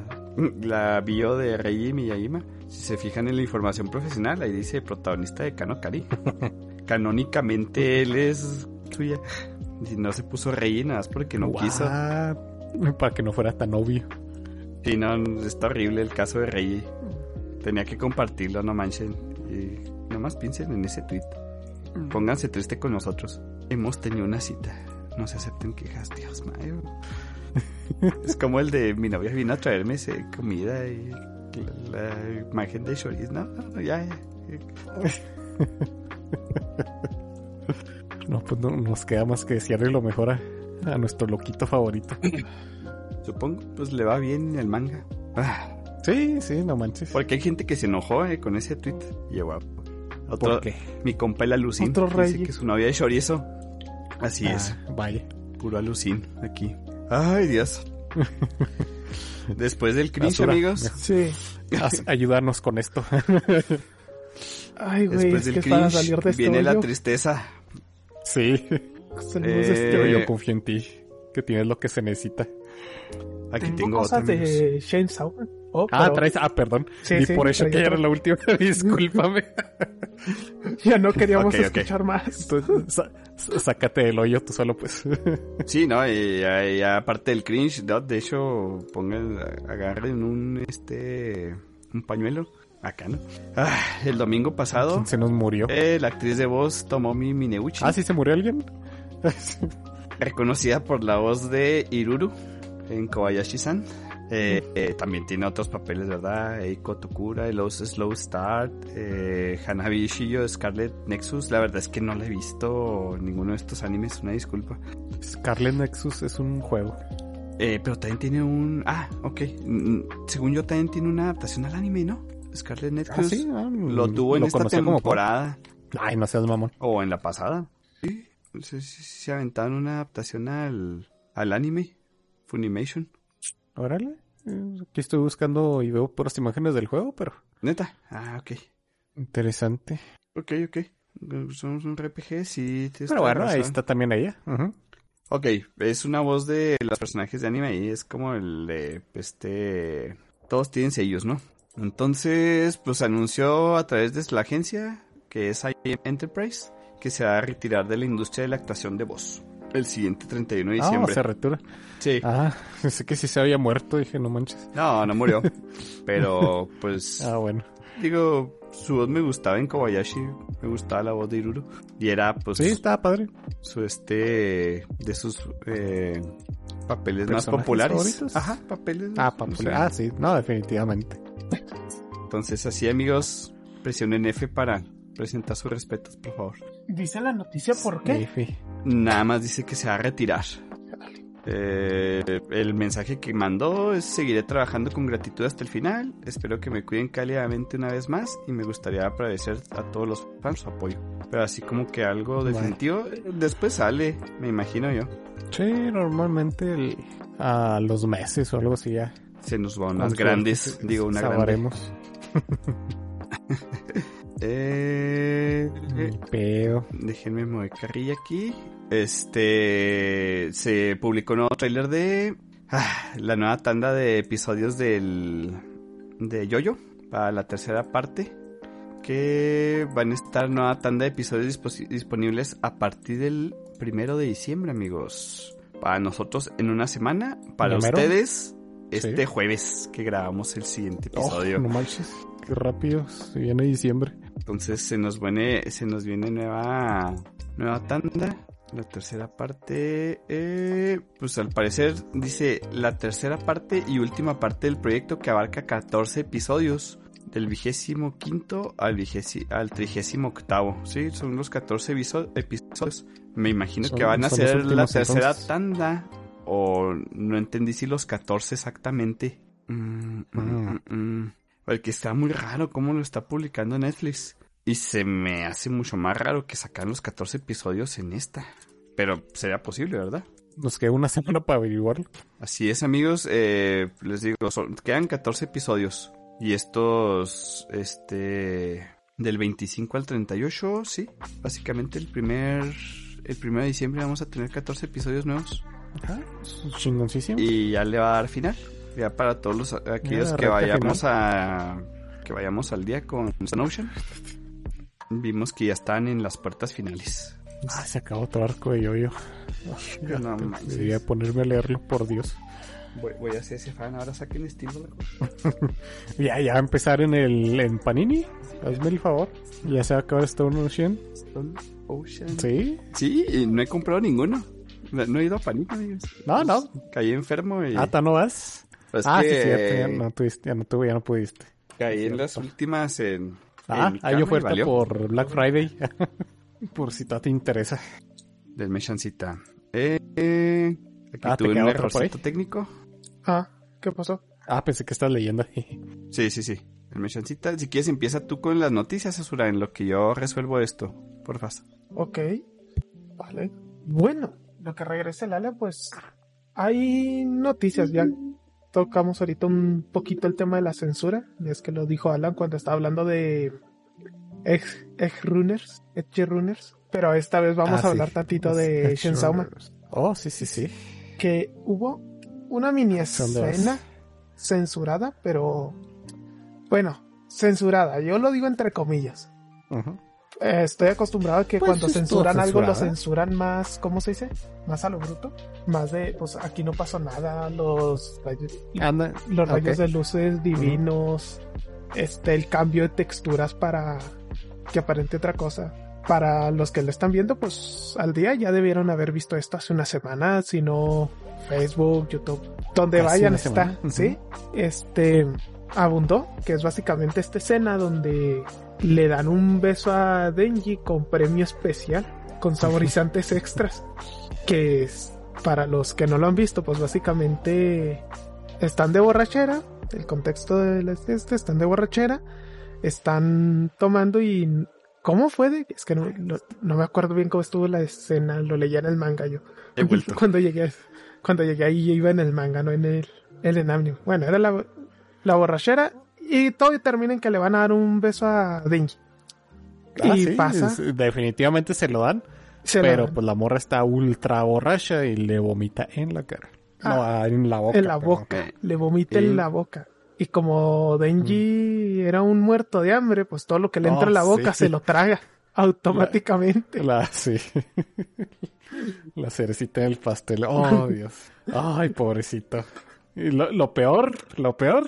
la bio de Reiji Miyajima. Si se fijan en la información profesional, ahí dice protagonista de Kano Kari. Canónicamente él es suya. Y no se puso Reiji nada más porque no quiso. What? Para que no fuera tan obvio. Sí, no, está horrible el caso de Reiji. Tenía que compartirlo, no manchen. Y nomás piensen en ese tweet. Pónganse triste con nosotros. Hemos tenido una cita. No se acepten quejas, Dios mío. es como el de mi novia vino a traerme ese comida y la, la imagen de chorizo. No, no, no, ya, ya. No, pues no, nos queda más que desearle lo mejor a, a nuestro loquito favorito. Supongo, pues le va bien el manga. Ah, Sí, sí, no manches. porque hay gente que se enojó eh, con ese tweet. Y guapo. Otro, ¿Por qué? Mi compa el alucin. Otro dice rey. que su novia es chorizo. Así es. Ah, Vaya. Puro alucin aquí. Ay, Dios. Después del cringe, Basura. amigos. Sí. Haz- ayudarnos con esto. Ay, güey, Después es del es cringe salir de este viene la tristeza. sí. Salimos de este Yo, Eh, yo confío en ti. Que tienes lo que se necesita. Aquí Tengo, tengo, otra, cosas de Shane Sauer. Oh, Ah, pero traes. Ah, perdón. Sí, y sí, por eso que ya era la última. Discúlpame. ya no queríamos escuchar más. Sácate del hoyo tú solo, pues. Sí, no, y, y aparte del cringe, ¿no? de hecho, pongan, agarren un, este, un pañuelo. Acá, ¿no? Ah, el domingo pasado, ¿Quién se nos murió? eh, la actriz de voz Tomomi Mineuchi, Ah, sí se murió alguien. reconocida por la voz de Iruru en Kobayashi-san. Eh, eh, también tiene otros papeles, ¿verdad? Eiko Tokura, Los Slow Start, eh, Hanabi Shiyo, Scarlet Nexus. La verdad es que no la he visto ninguno de estos animes, una disculpa. Scarlet Nexus es un juego. Eh, pero también tiene un... Ah, ok. Mm, Según yo también tiene una adaptación al anime, ¿no? Scarlet Nexus. Ah, sí. ah, Lo tuvo en esta como juego. temporada. Ay, no seas mamón. O en la pasada. Sí. Si se aventaron una adaptación al, al anime. Funimation. Órale. Aquí estoy buscando y veo puras imágenes del juego, pero Neta. Ah, ok. interesante. Ok, ok. Somos un RPG, sí. Pero bueno, la ahí razón. está también ella. Ujú. Ok, es una voz de los personajes de anime y es como el de este... Todos tienen sellos, ¿no? Entonces, pues anunció a través de la agencia, que es IM Enterprise, que se va a retirar de la industria de la actuación de voz. El siguiente 31 de Ah, diciembre. se retira. sí. Ah, pensé que si se había muerto, dije, no manches. No, no murió. Pero, pues, Ah, bueno. digo, su voz me gustaba en Kobayashi. Me gustaba la voz de Iruro. Y era, pues, Sí, estaba padre. su este, de sus eh, papeles más ¿Personajes populares. favoritos? Ajá, papeles. Ah, no sé. papá. Ah, sí. No, definitivamente. Entonces, así, amigos, presionen F para presentar sus respetos, por favor. Dice la noticia por qué. Nada más dice que se va a retirar. Eh, el mensaje que mandó es seguiré trabajando con gratitud hasta el final. Espero que me cuiden cálidamente una vez más y me gustaría agradecer a todos los fans su apoyo. Pero así como que algo definitivo, después sale, me imagino yo. Sí, normalmente el- a los meses o algo así ya. Se nos van unas grandes, digo una grande. Eh, eh, pedo. Déjenme mover carrilla aquí. Este se publicó un nuevo tráiler de ah, la nueva tanda de episodios del de Yoyo para la tercera parte que van a estar nueva tanda de episodios disponibles a partir del primero de diciembre, amigos. Para nosotros en una semana, para ustedes este Sí. jueves que grabamos el siguiente Oh, episodio. no manches. Qué rápido. Se viene diciembre. Entonces se nos viene, se nos viene nueva, nueva tanda. La tercera parte, eh, pues al parecer dice la tercera parte y última parte del proyecto que abarca 14 episodios. Del vigésimo quinto al, vigési- al trigésimo octavo. Sí, son los 14 viso- episodios. Me imagino Son- que van a ser la tercera entonces. tanda. O no entendí si los 14 exactamente. Mm, mm, Mm. Porque está muy raro cómo lo está publicando Netflix. Y se me hace mucho más raro que sacar los 14 episodios en esta. Pero sería posible, ¿verdad? Nos queda una semana para averiguarlo. Así es, amigos. eh, les digo, son- quedan 14 episodios. Y estos, este, del 25 al 38, sí. Básicamente el primer, el primero de diciembre vamos a tener 14 episodios nuevos. Ajá. Chingoncísimo. Y ya le va a dar final. Ya para todos los, aquellos Ya, que vayamos a, que vayamos al día con Sun Ocean. Vimos que ya están en las puertas finales. Ah, se acabó otro arco de yo-yo. No manches. Debería ponerme a leerlo, por Dios. Voy, voy a hacer ese fan, ahora saquen estilo. Ya, ya empezar en el en Panini. Hazme el favor. Ya se va a acabar Stone Ocean. Stone Ocean. Sí. Sí, y no he comprado ninguno. No, no he ido a Panini, amigos. No, no. Caí enfermo y... Ah, ¿ta no vas? Pues ah, que sí, cierto. Ya no tuviste, ya no tuve, ya no pudiste. Caí en las últimas en... Ah, en hay oferta valió. por Black Friday. por si te interesa. Del Meshancita. Eh, eh, aquí Ah, ¿te tuve un por errorcito técnico. Ah, ¿qué pasó? Ah, pensé que estás leyendo. Sí, sí, sí. El Meshancita. Si quieres empieza tú con las noticias, Asura, en lo que yo resuelvo esto. Porfa. Ok. Vale. Bueno, lo que regrese el ala, pues hay noticias. Ya tocamos ahorita un poquito el tema de la censura. Y es que lo dijo Alan cuando estaba hablando de Edge Runners. Edge Runners. Pero esta vez vamos Ah, a sí. hablar tantito de Shensauma. Oh, sí, sí, sí. Que hubo una mini ¿Son de escena censurada, pero bueno, censurada. Yo lo digo entre comillas. Ujú. Eh, estoy acostumbrado a que Pues cuando censuran algo lo censuran más, ¿cómo se dice? Más a lo bruto. Más de, pues aquí no pasó nada, los rayos, Anda. los rayos de luces divinos, este, el cambio de texturas para que aparente otra cosa. Para los que lo están viendo, pues al día ya debieron haber visto esto hace una semana, si no Facebook, YouTube, donde Casi vayan está. ¿sí? Este abundó, que es básicamente esta escena donde le dan un beso a Denji con premio especial, con saborizantes extras, que es para los que no lo han visto, pues básicamente están de borrachera, el contexto de este, están de borrachera, están tomando y ¿cómo fue? De? Es que no, me acuerdo bien cómo estuvo la escena, lo leía en el manga yo. He vuelto. cuando llegué, cuando llegué ahí yo iba en el manga, no en el, el anime. Bueno, era la, la borrachera y todo termina en que le van a dar un beso a Denji. Ah, y sí, pasa, es- definitivamente se lo dan. se la pero dan pues la morra está ultra borracha y le vomita en la cara. no, Ah, en la boca. en la boca, le vomita y- en la boca. Y como Denji era un muerto de hambre, pues todo lo que le entra Oh, en la boca sí. se lo traga automáticamente. La, sí. La cerecita en el pastel. Oh, Dios. Ay, pobrecito. Y lo, lo peor, lo peor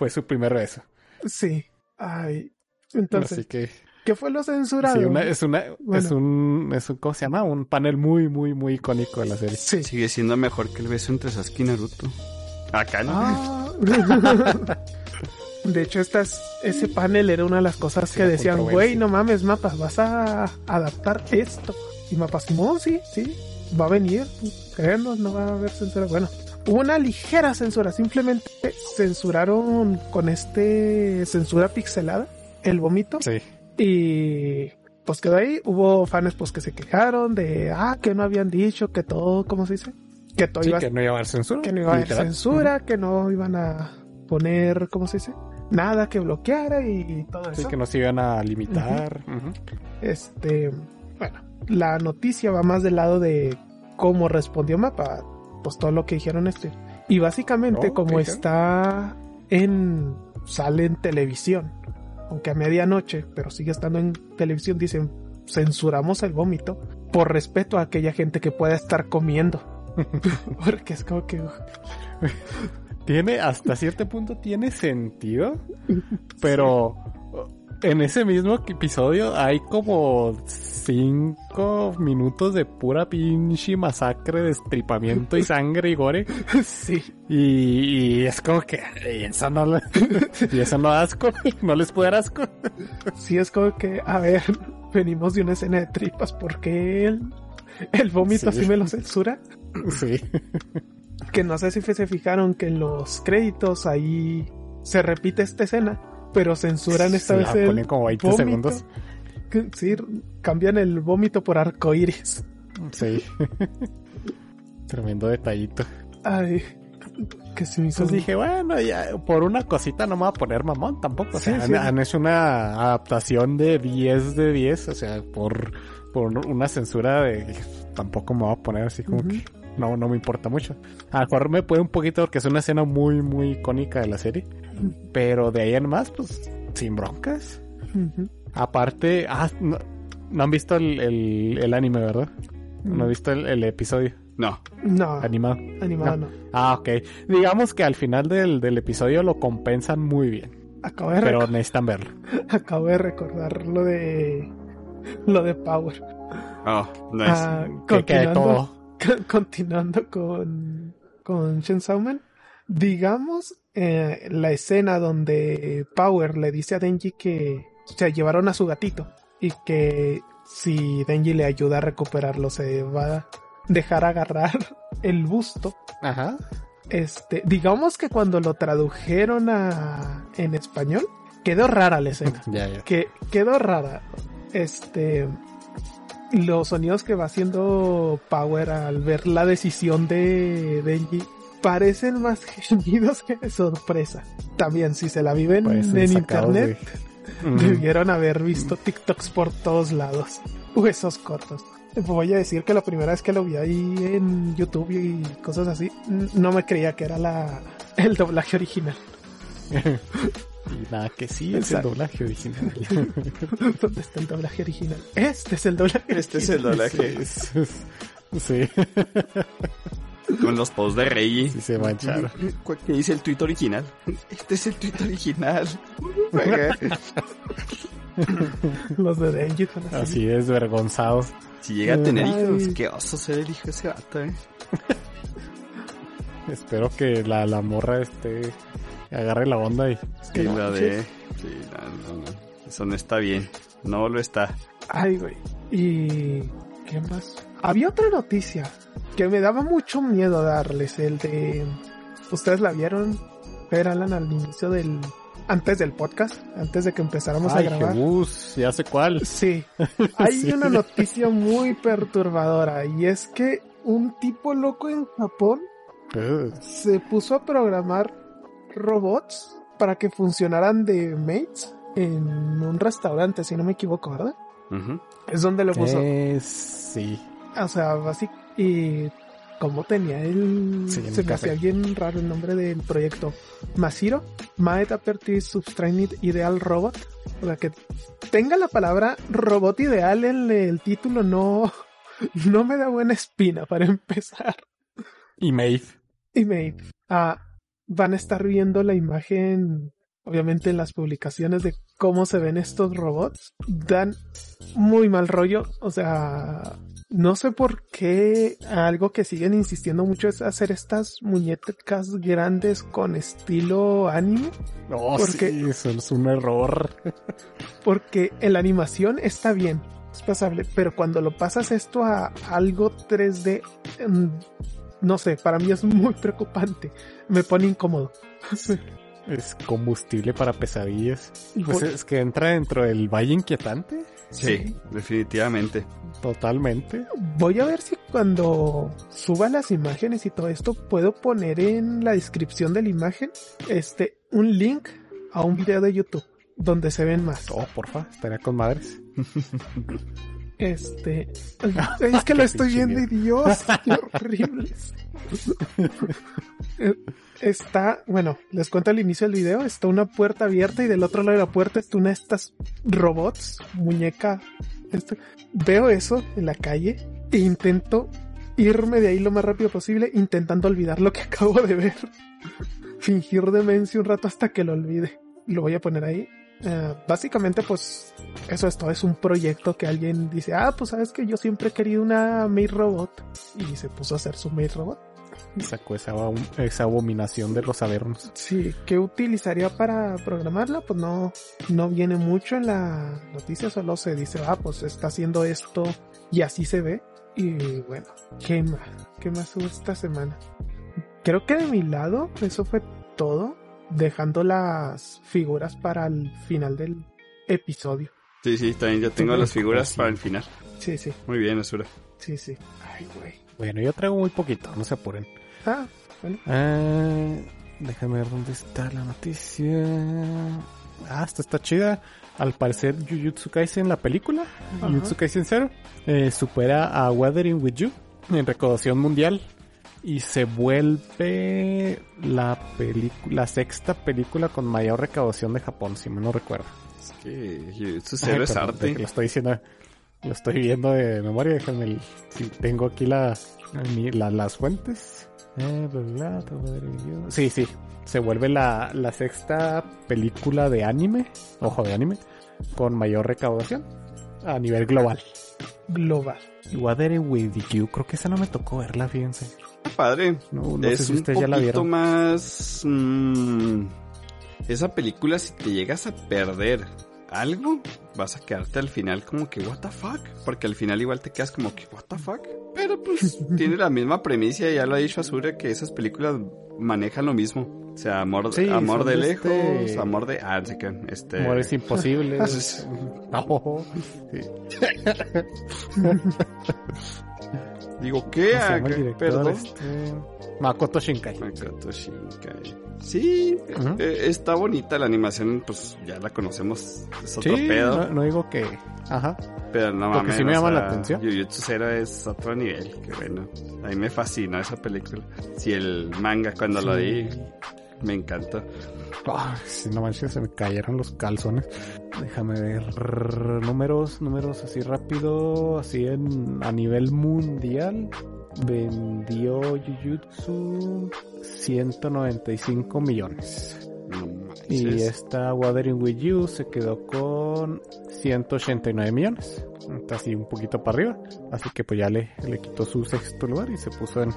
fue su primer beso. Sí. Ay. Entonces, Así que ¿qué fue lo censurado? sí, una- es una, Bueno. es un, es un, ¿cómo se llama? Un panel muy, muy, muy icónico de la serie. Sí. Sigue siendo mejor que el beso entre Sasuke y Naruto. Acá no. Ah. De hecho, estas, ese panel era una de las cosas Sí, que decían, güey, no mames, mapas, vas a adaptar esto. Y mapas, Simón, sí, sí, va a venir, créanos, no va a haber censura. Bueno, hubo una ligera censura, simplemente censuraron con este censura pixelada el vómito. Sí. Y pues quedó ahí. Hubo fans pues que se quejaron de, ah, que no habían dicho que todo, ¿cómo se dice? Que todo Sí, iba a que no iba a haber censura. que no iba a haber literal. censura, que no iban a poner, ¿cómo se dice? Nada que bloqueara y todo Sí, eso. que no se iban a limitar. Este, bueno, la noticia va más del lado de cómo respondió Mapa, pues todo lo que dijeron este. Y básicamente como está en, sale en televisión, aunque a medianoche, pero sigue estando en televisión, dicen, censuramos el vómito por respeto a aquella gente que pueda estar comiendo. Porque es como que... Tiene, hasta cierto punto tiene sentido, pero en ese mismo episodio hay como cinco minutos de pura pinche masacre, destripamiento y sangre y gore. sí. Y, y es como que y eso no le- y eso no asco, no les puede dar asco. Sí, es como que, a ver, venimos de una escena de tripas, ¿por qué el, el vómito Sí. así me lo censura? Sí, Que no sé si se fijaron que en los créditos ahí se repite esta escena, pero censuran esta Sí, vez el ponen como 20 vómito. segundos. Sí, cambian el vómito por arcoíris. Sí. Tremendo detallito. Ay, que se me hizo... Entonces dije, bueno, ya por una cosita no me voy a poner mamón tampoco. O Sí, sea, sí. han, han hecho una adaptación de 10 de 10. O sea, por, por una censura de... Tampoco me voy a poner así como que no, no me importa mucho. A lo mejor me puede un poquito porque es una escena muy, muy icónica de la serie. Pero de ahí en más, pues, sin broncas. Aparte, ah, no, no han visto el, el, el anime, ¿verdad? No han visto el, el episodio No. No, animado. animado no. Ah, ok. Digamos que al final del, del episodio lo compensan muy bien. Acabo de, Pero necesitan verlo. acabo de recordar lo de... Lo de Power. Oh, es. Ah, Que quede todo. continuando con, con digamos eh, la escena donde Power le dice a Denji que se llevaron a su gatito y que si Denji le ayuda a recuperarlo se va a dejar agarrar el busto. Ajá. Este, digamos que cuando lo tradujeron a en español quedó rara la escena Ya, ya. que quedó rara. Este. Los sonidos que va haciendo Power al ver la decisión de Denji parecen más gemidos que de sorpresa. También, si se la viven Parecen en sacados internet, Mm, debieron haber visto TikToks por todos lados. Huesos cortos. Voy a decir que la primera vez que lo vi ahí en YouTube y cosas así, no me creía que era la el doblaje original. y nada, que sí, es el doblaje original. ¿Dónde está el doblaje original? Este es el doblaje Este es el doblaje. Sí, es- sí, Con los posts de Reggie. sí se mancharon. ¿Qué dice el tweet original? Este es el tweet original. Los de Denji así. Así desvergonzados. si llega a tener Ay. hijos, qué oso ser el hijo de ese vato, eh. Espero que la, la morra este agarre la onda y Sí, la de. Sí, no, no, no. Eso no está bien. No lo está. Ay, güey. Y... ¿Qué más? Había otra noticia que me daba mucho miedo darles. El de... ¿Ustedes la vieron? Ver Alan al inicio del... Antes del podcast. Antes de que empezáramos Ay, a grabar. Jebus, ya sé cuál. Sí. Hay Sí. una noticia muy perturbadora. Y es que un tipo loco en Japón Ugh. se puso a programar robots para que funcionaran de mates en un restaurante, si no me equivoco, ¿verdad? Es donde lo puso. Eh, sí. O sea, básicamente. Y como tenía el. Sí, se me café. hacía bien raro el nombre del proyecto. Masiro. Might Aperture Substrained Ideal Robot. O sea, que tenga la palabra robot ideal en el título no, no me da buena espina para empezar. Y Maeve. Y Maeve. Ah, van a estar viendo la imagen, obviamente en las publicaciones de cómo se ven estos robots. Dan muy mal rollo. O sea, no sé por qué algo que siguen insistiendo mucho es hacer estas muñecas grandes con estilo anime. No, Porque- sí, eso es un error. Porque en la animación está bien, es pasable, pero cuando lo pasas esto a algo 3D, mm, no sé, para mí es muy preocupante. Me pone incómodo. Es combustible para pesadillas. Pues es que entra dentro del valle inquietante. Sí, definitivamente. Totalmente. Voy a ver si cuando suba las imágenes y todo esto puedo poner en la descripción de la imagen este un link a un video de YouTube donde se ven más. Oh, porfa, estaría con madres. Este es que lo estoy viendo y Dios, qué horribles. Eh, Está, bueno, les cuento al inicio del video, está una puerta abierta y del otro lado de la puerta está una de estas robots, muñeca. este, Veo eso en la calle e intento irme de ahí lo más rápido posible, intentando olvidar lo que acabo de ver. Fingir demencia un rato hasta que lo olvide. Lo voy a poner ahí. Eh, básicamente, pues, eso es todo. Es un proyecto que alguien dice, ah, pues sabes que yo siempre he querido una maid robot. Y se puso a hacer su maid robot. Y sacó esa, esa abominación de los avernos. Sí, ¿qué utilizaría para programarla? Pues no, no viene mucho en la noticia, solo se dice, ah, pues está haciendo esto y así se ve. Y bueno, ¿qué más? ¿Qué más hubo esta semana? Creo que de mi lado, eso fue todo, dejando las figuras para el final del episodio. Sí, sí, también yo tengo las figuras para el final. Sí, sí, Muy bien, Asura. sí, sí. Ay, güey. Bueno, yo traigo muy poquito, no se apuren. Ah, bueno. Ah, déjame ver dónde está la noticia. Ah, esta está chida. Al parecer, Jujutsu Kaisen, la película, Ajá. Jujutsu Kaisen Zero, eh, supera a Weathering with You en recaudación mundial y se vuelve la película, la sexta película con mayor recaudación de Japón, si me no recuerdo. Es que Zero es arte. Lo estoy diciendo, lo estoy viendo de memoria. Déjame, el- si tengo aquí la, mi- la- las fuentes. Eh. Sí, sí. Se vuelve la, la sexta película de anime, ojo de anime, con mayor recaudación a nivel global. Global. Wuthering with You, creo que esa no me tocó verla, fíjense. Padre. No, no sé es si un ustedes ya la poquito más... mm, esa película, si te llegas a perder algo, vas a quedarte al final como que, what the fuck? Porque al final igual te quedas como que, what the fuck? Pero pues tiene la misma premisa, ya lo ha dicho Azura, que esas películas manejan lo mismo. O sea, amor, Sí, amor de lejos, este- amor de... Ah, sí que, este... Amores imposibles. No. Digo, ¿qué? ¿Cómo se Ah, director? Perdón. Este, Makoto Shinkai. Makoto Shinkai. Sí, eh, está bonita la animación, pues ya la conocemos, es otro Sí, pedo, no, no digo que... Ajá. pero no mames. sí me o llama la atención. Jujutsu Zero es otro nivel, que bueno, a mí me fascina esa película. Si el manga cuando lo Sí. Me encantó. Ah, si no manches, se me cayeron los calzones. Déjame ver. Números, números así rápido. Así en a nivel mundial. Vendió Jujutsu 195 millones. No. Y esta Wuthering With You se quedó con 189 millones. Está así un poquito para arriba. Así que pues ya le, le quitó su sexto lugar y se puso en,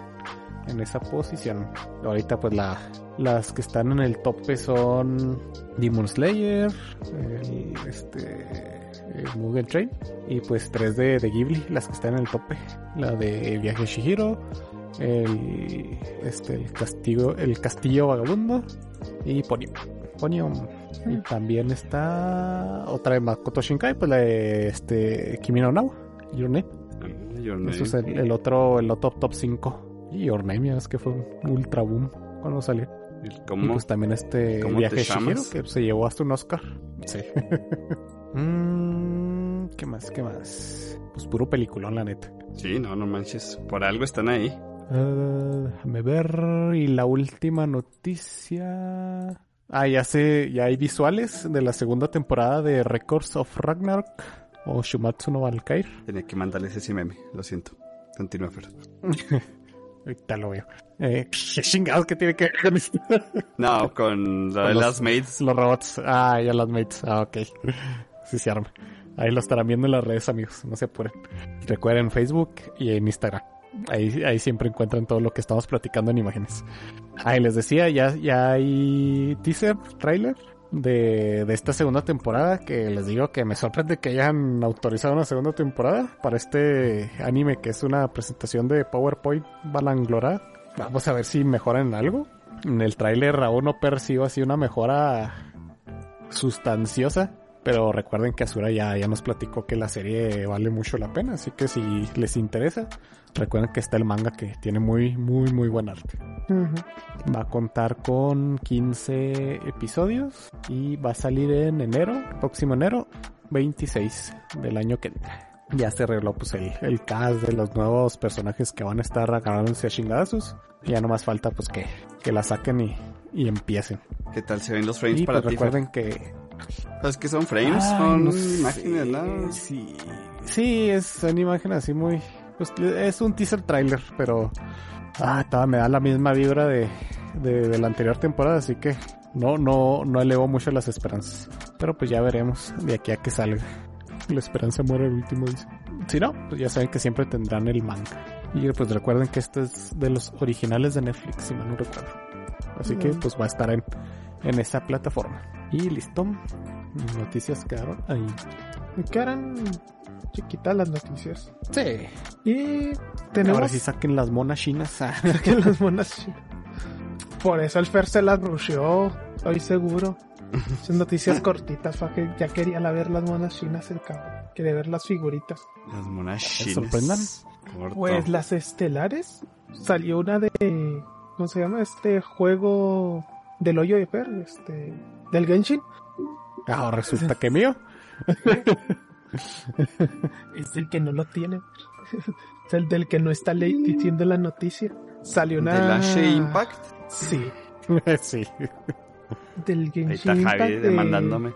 en esa posición. Ahorita pues la, las que están en el tope son Demon Slayer, el, este, el Mugen Train y pues tres de, de Ghibli, las que están en el tope. La de Viaje de Shihiro, el, este, el, castigo, el Castillo Vagabundo y Ponyo. Ponyo. Y también está otra de Makoto Shinkai, pues la de este, Kimi no Nawa, Your Name. Your Name. Eso es el, el otro, el otro top 5. Y ya es que fue un ultra boom cuando salió. El Y ¿Cómo? pues también este ¿Cómo viaje Shihiro, que se llevó hasta un Oscar. Sí. Mm, ¿Qué más? ¿Qué más? Pues puro peliculón, la neta. Sí, no, no manches, por algo están ahí. Ah, déjame ver. Y la última noticia. Ah, ya sé, ya hay visuales de la segunda temporada de Records of Ragnarok o Shumatsu no Valkyrie. Tenía que mandarles ese meme, lo siento. Continúa, Fer. Ahorita lo veo. Eh, ¿Qué chingados que tiene que ver con esto? No, con la de las maids. Los robots. Ah, ya las mates. Ah, ok. Sí se arma. Ahí lo estarán viendo en las redes, amigos. No se apuren. Recuerden Facebook y en Instagram. Ahí, ahí siempre encuentran todo lo que estamos platicando en imágenes. Ahí les decía, ya, ya hay teaser, trailer de, de esta segunda temporada. Que les digo que me sorprende que hayan autorizado una segunda temporada para este anime que es una presentación de PowerPoint balanglorada. Vamos a ver si mejoran en algo. En el tráiler aún no percibo así una mejora sustanciosa. Pero recuerden que Asura ya, ya nos platicó que la serie vale mucho la pena. Así que si les interesa, recuerden que está el manga que tiene muy, muy, muy buen arte. Ujú. Va a contar con 15 episodios y va a salir en enero, próximo enero 26 del año que entra. Ya se arregló pues el, el cast de los nuevos personajes que van a estar agarrándose a chingadazos. Ya no más falta pues que, que la saquen y, y empiecen. ¿Qué tal se ven los frames Y para pues ti? Recuerden que ¿Sabes qué son frames? Ay, son no imágenes, ¿no? Sí, sí, es son imágenes así muy... Pues es un teaser trailer, pero... Ah, me da la misma vibra de, de, de la anterior temporada, así que no, no, no elevo mucho las esperanzas. Pero pues ya veremos de aquí a que salga. La esperanza muere el último, dice. Si no, pues ya saben que siempre tendrán el manga. Y pues recuerden que este es de los originales de Netflix, si mal no recuerdo. Así que pues va a estar en, en esa plataforma. Y listo. Noticias quedaron ahí. Me quedan chiquitas las noticias. Sí. Y tenemos Ahora sí saquen las monas chinas. Ah, que las monas chinas. Por eso el Fer se las rusheó, estoy seguro. Son noticias cortitas, que ya quería la ver las monas chinas el cabrón. Quiere ver las figuritas. Las monas chinas. sorprendan? Corto. Pues las estelares. Salió una de. ¿Cómo se llama? Este juego del hoyo de Fer, este. Del Genshin. Ahora resulta que mío. Es el que no lo tiene. es el del que no está le- diciendo la noticia. Salió una. ¿De Lash Impact? Sí. sí. Del Ahí Genshin está Impact Javi de- demandándome.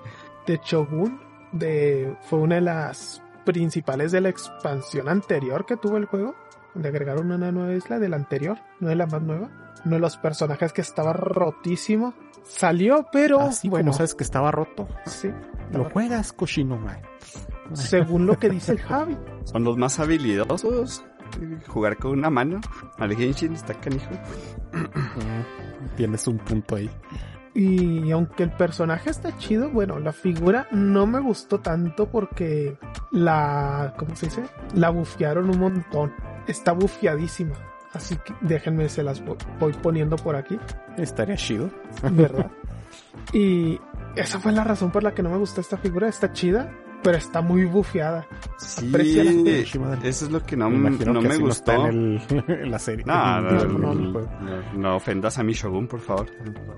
de Shogun de fue una de las principales de la expansión anterior que tuvo el juego donde agregaron una nueva isla de la anterior no de la más nueva uno de los personajes que estaba rotísimo salió pero Así bueno como sabes que estaba roto. sí Lo juegas, cochino, man. según lo que dice el Javi Son los más habilidosos. Jugar con una mano. Al Genshin está canijo. Tienes un punto ahí. Y aunque el personaje está chido bueno la figura no me gustó tanto porque la ¿cómo se dice? la bufearon un montón está bufeadísima así que déjenme se las vo- voy poniendo por aquí Estaría chido. ¿verdad? y esa fue la razón por la que no me gustó esta figura. Está chida, pero está muy bufeada. Sí, la eso es lo que no, Me imagino no que me así no está gustó. en, el- en la serie. No, ofendas a mi Shogun, por favor.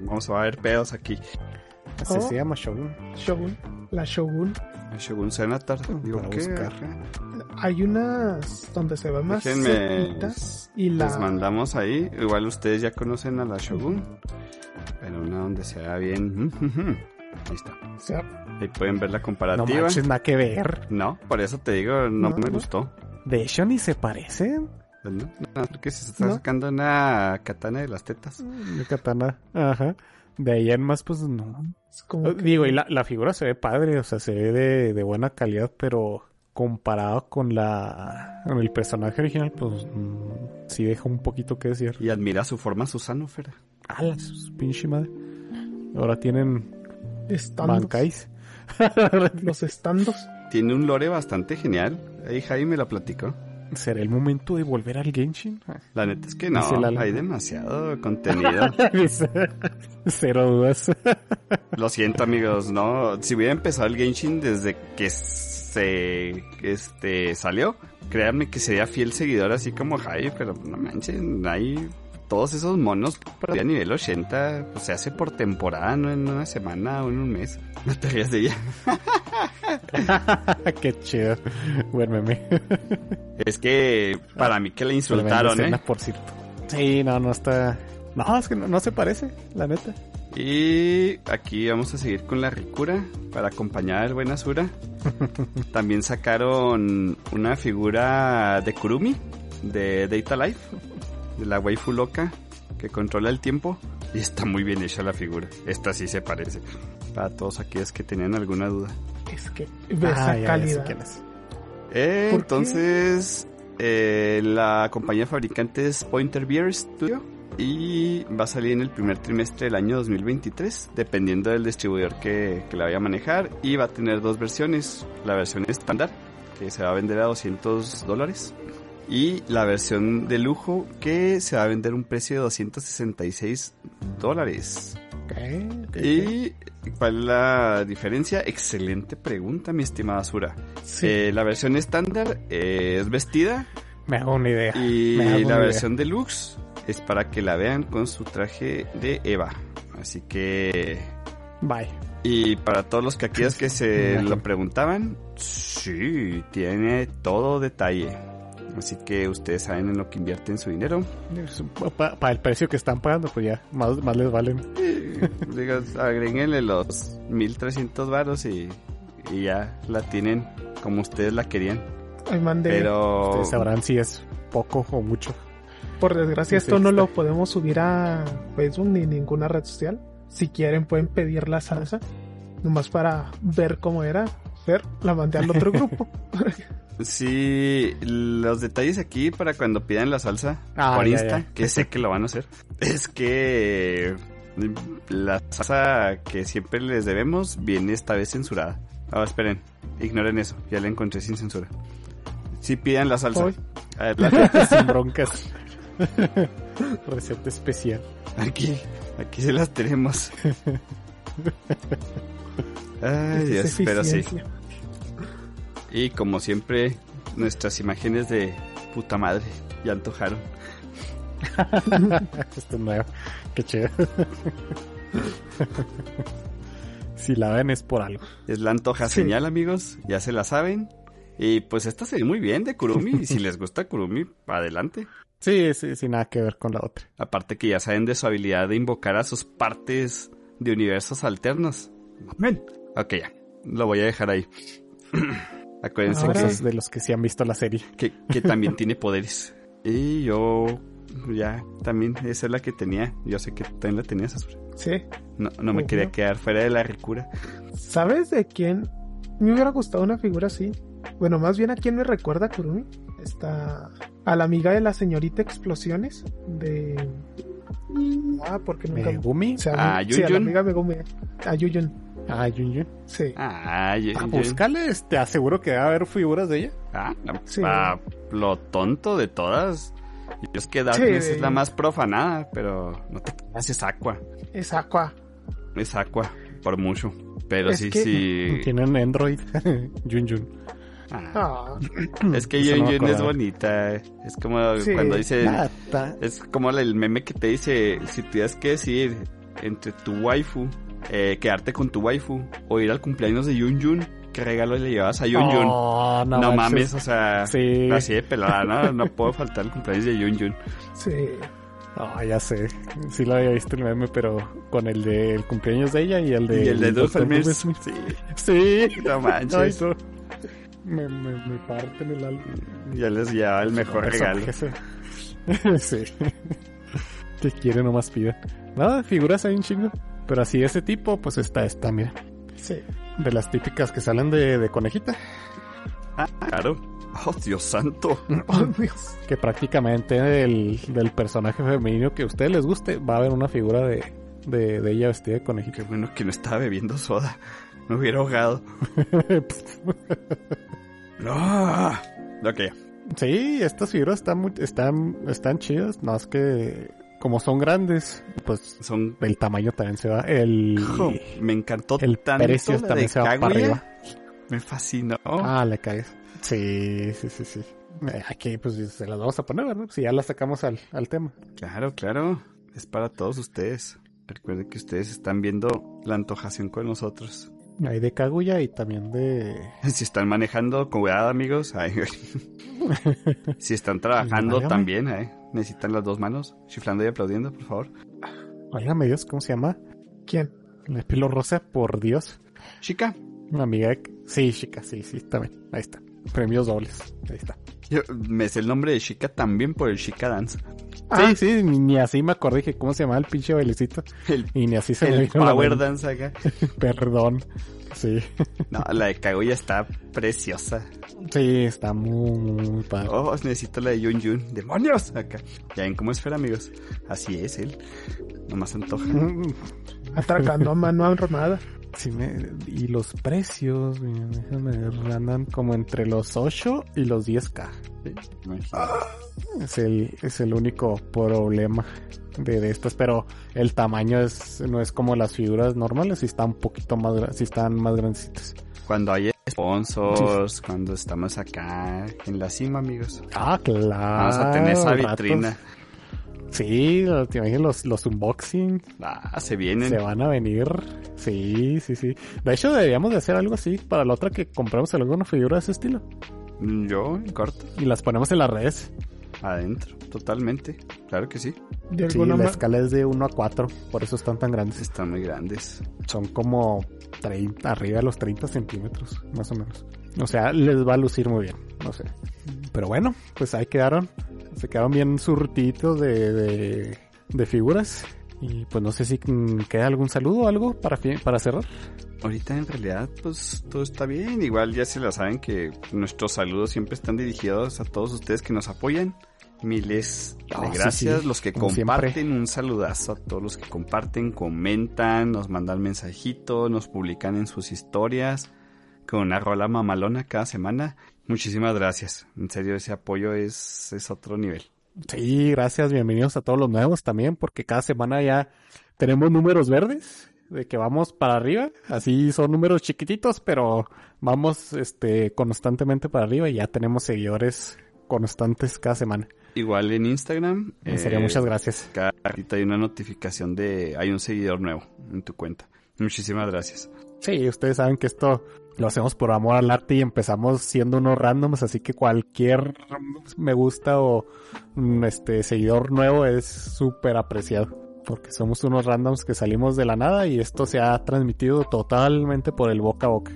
Vamos a ver pedos aquí. Así Oh. se llama Shogun. Shogun, la Shogun. Shogun Senator. Digo, Para ¿qué? buscar. Hay unas donde se ven más Déjenme. cerquitas y la Les mandamos ahí. Igual ustedes ya conocen a la Shogun. Pero una donde se vea bien. Ahí está. Ahí pueden ver la No comparativa. manches, nada que ver. No, por eso te digo, no, No, me no. gustó. De hecho, ni se parecen. Pues no, no, porque se está ¿No? sacando una katana de las tetas. De katana. Ajá. De ahí en más, pues no. es como que- Digo, y la, la figura se ve padre, o sea, se ve de, de buena calidad, pero comparado con la con el personaje original, pues mm, sí deja un poquito que decir. Y admira su forma Susano, Fera. ¡Hala, su pinche madre! Ahora tienen estandos, bancais. los estandos. Tiene un lore bastante genial. Ahí Jaime me la platicó. ¿Será el momento de volver al Genshin? La neta es que no, hay demasiado contenido. Cero dudas. Lo siento amigos, no. Si hubiera empezado el Genshin desde que se este salió, créanme que sería fiel seguidor así como Jaime, pero no manchen, hay todos esos monos a nivel 80, pues se hace por temporada, no en una semana o en un mes. No te rías de ella. Qué chido. Buen meme. Es que para mí que le Tremenda insultaron, ¿eh? por cierto. Sí, no, no está... No, es que no, no se parece, la neta. Y aquí vamos a seguir con la ricura para acompañar al buen Asura. También sacaron una figura de Kurumi de Data Life, de la waifu loca que controla el tiempo. Y está muy bien hecha la figura. Esta sí se parece. Para todos aquellos que tenían alguna duda. Es que ve Ah, esa ya, ya sé calidad. Eh, entonces, eh, la compañía fabricante es Pointer Beer Studio y va a salir en el primer trimestre del año 2023, dependiendo del distribuidor que, que la vaya a manejar. Y va a tener dos versiones: la versión estándar, que se va a vender a 200 dólares, y la versión de lujo, que se va a vender a un precio de 266 dólares. Ok, ok, ok. ¿Y cuál es la diferencia? Excelente pregunta, mi estimada Sura. Sí. Eh, la versión estándar eh, es vestida Me hago una idea. y la idea. versión deluxe es para que la vean con su traje de Eva. Así que... Bye. Y para todos los que aquellos que se lo preguntaban, sí, tiene todo detalle. Así que ustedes saben en lo que invierten su dinero. Para el precio que están pagando, pues ya, más, más les valen. Digo, agréguenle los 1300 varos y, y ya la tienen como ustedes la querían. Ay, mande. Pero Ustedes sabrán si es poco o mucho. Por desgracia, Sí, esto sí, no está. lo podemos subir a Facebook ni ninguna red social. Si quieren, pueden pedir la salsa. Nomás para ver cómo era. Ver, la mandé al otro grupo. sí, los detalles aquí para cuando pidan la salsa Ah, por ya, Insta, ya. que sé que lo van a hacer, es que la salsa que siempre les debemos viene esta vez censurada. Ah, esperen, ignoren eso, ya la encontré sin censura. Sí pidan la salsa. A ver, la- Sin broncas. Receta especial. Aquí, aquí se las tenemos. Ay, Dios, pero sí. Y como siempre, nuestras imágenes de puta madre ya antojaron. Esto es nuevo. Qué chido. si la ven es por algo. Es la antoja Sí. señal, amigos. Ya se la saben. Y pues esta se ve muy bien de Kurumi. y si les gusta Kurumi, adelante. Sí, sí, sin nada que ver con la otra. Aparte que ya saben de su habilidad de invocar a sus partes de universos alternos. Amén. Ok, ya. Lo voy a dejar ahí. Acuérdense Ahora- que, de los que sí han visto la serie. que, que también tiene poderes. Y yo ya también, esa es la que tenía. Yo sé que también la tenías, Azura. Sí. No, no me quería quedar fuera de la ricura. ¿Sabes de quién me hubiera gustado una figura así? Bueno, más bien a quién me recuerda Kurumi. Está a la amiga de la señorita Explosiones de... Ah, porque nunca... Megumi. o sea, Ah, sí, a la amiga Megumi. A Yuyun. Ah, Yun. Sí. Ah, yo- yo- búscale, te aseguro que va a haber figuras de ella. Ah, Sí. ah, lo tonto de todas. Y es que Darkness Sí. es la más profanada, pero no te creas, es Aqua. Es Aqua. Es Aqua, por mucho. Pero Es sí, que- sí. Tienen Android. Yun Yun. Ah, Ah, es que no Yun Yun es bonita. Es como Sí. cuando dice. Es como el meme que te dice: si tuvieras que decir entre tu waifu, eh, quedarte con tu waifu, o ir al cumpleaños de Yun Yun, ¿qué regalo le llevas a Yun Yun? Oh, No, no, mames, o sea, Sí. así de pelada, ¿no? No puedo faltar el cumpleaños de Yun Yun. sí. Ah, ya sé. Sí lo había visto el meme, pero con el del cumpleaños de ella y el de... y el de. Dolphins. Smith. Sí, Sí. no Ay, manches. no. Me, me, me parten el alma. Ya les llevaba el mejor Eso, regalo. ese. sí. Que quiere nomás pida. Nada, figuras hay un chingo. Pero así ese tipo, pues está esta, mira. Sí. De las típicas que salen de, de conejita. Ah, claro. Oh, Dios santo. Oh, Dios. Que prácticamente del, del personaje femenino que a ustedes les guste, va a haber una figura de, de, de ella vestida de conejita. Qué bueno que no estaba bebiendo soda. Me hubiera ahogado. No. Ok. Sí, estas figuras están muy, están, están chidas, no es que como son grandes, pues Son. el tamaño también se va, el, me encantó el tanto precio la de también se va para arriba. Me fascinó. Ah, le caes. Sí, sí, sí, sí. Eh, Aquí pues se las vamos a poner, ¿verdad? Si ya las sacamos al, al tema. Claro, claro. Es para todos ustedes. Recuerden que ustedes están viendo la antojación con nosotros. Hay de Kaguya y también de... Si están manejando, cuidado, amigos. Ay, si están trabajando también, ¿eh? Necesitan las dos manos. Chiflando y aplaudiendo, por favor. Óigame Dios, ¿cómo se llama? ¿Quién? La pelo rosa, por Dios. Chica, Una amiga. Sí, chica, sí, sí, está bien. Ahí está. Premios dobles. Ahí está. yo me sé el nombre de Chica también por el Chica Dance. Ah, Sí, sí, ni, ni así me acordé que cómo se llamaba el pinche bailecito. El, Y ni así se me el vino la Power. Dance acá. Perdón. Sí. No, la de Kaguya está preciosa. Sí, está muy, muy padre. Oh, necesito la de Yun Yun. ¡Demonios! Acá. Ya ven cómo es Fer, amigos. Así es él. Nomás antoja. atracando a mano armada. Me- y los precios, ver, andan como entre los 8 y los 10k. Es el, es el único problema de, de estas, pero el tamaño es, no es como las figuras normales, si están un poquito más, si están más grandecitas. Cuando hay sponsors, cuando estamos acá en la cima, amigos. Ah, claro. Vamos a tener esa ratos. Sí, te imaginas los, los unboxing. Ah, se vienen. Se van a venir. Sí, sí, sí. De hecho, deberíamos de hacer algo así para la otra que compramos alguna figura de ese estilo. Yo, en corto, Y las ponemos en las redes. adentro, totalmente. Claro que sí. De Sí, alguna la ma- escala es de 1 a 4, por eso están tan grandes. Están muy grandes. Son como 30, arriba de los 30 centímetros, más o menos. O sea, les va a lucir muy bien, no sé. Pero bueno, pues ahí quedaron. Se quedaron bien surtitos de, de, de figuras. Y pues no sé si queda algún saludo o algo para, para cerrar. Ahorita en realidad, pues todo está bien. Igual ya se la saben que nuestros saludos siempre están dirigidos a todos ustedes que nos apoyan. Miles de Ah, sí, gracias. sí, los que como comparten, siempre. un saludazo a todos los que comparten, comentan, nos mandan mensajitos, nos publican en sus historias con una rola mamalona cada semana. Muchísimas gracias. En serio, ese apoyo es, es otro nivel. Sí, gracias, bienvenidos a todos los nuevos también, porque cada semana ya tenemos números verdes, de que vamos para arriba, así son números chiquititos, pero vamos este constantemente para arriba y ya tenemos seguidores constantes cada semana. Igual en Instagram. En serio, eh, muchas gracias. Cada ratito hay una notificación de hay un seguidor nuevo en tu cuenta. Muchísimas gracias. Sí, ustedes saben que esto lo hacemos por amor al arte y empezamos siendo unos randoms, así que cualquier me gusta o mm, este seguidor nuevo es súper apreciado. Porque somos unos randoms que salimos de la nada y esto se ha transmitido totalmente por el boca a boca.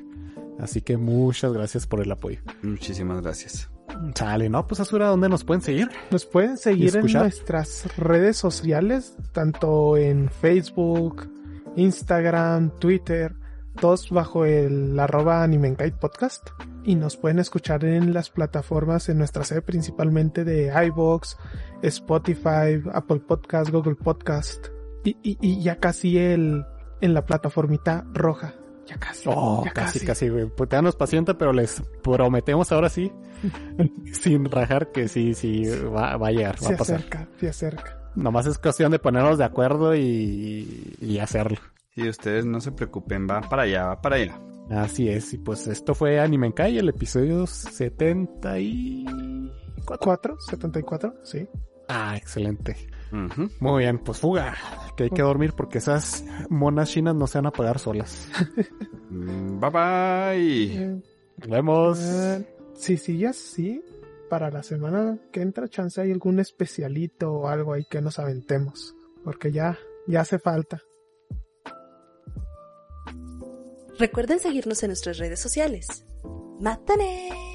Así que muchas gracias por el apoyo. Muchísimas gracias. Sale, ¿no? Pues Asura, ¿dónde nos pueden seguir? Nos pueden seguir en nuestras redes sociales, tanto en Facebook, Instagram, Twitter, todos bajo el arroba Animenkite Podcast. Y nos pueden escuchar en las plataformas en nuestra sede principalmente de iVoox, Spotify, Apple Podcast, Google Podcast. Y, y, y ya casi el, en la plataformita roja. Ya casi. Oh, ya casi, casi, güey. Pues danos paciente, pero les prometemos ahora sí, sin rajar, que sí, sí, va, va a llegar, va Se a pasar. acerca, se acerca. Nomás es cuestión de ponernos de acuerdo y, y hacerlo. Y ustedes no se preocupen, va para allá, va para allá. Así es, y pues esto fue Anime en Calle, el episodio 74. 4, 74, sí. Ah, excelente. Muy bien, pues fuga, que hay que dormir porque esas monas chinas no se van a pagar solas. Mm, Bye bye. Nos vemos. eh, si sigue así, para la semana que entra, chance hay algún especialito o algo ahí que nos aventemos. Porque ya, ya hace falta. Recuerden seguirnos en nuestras redes sociales. ¡Mátane!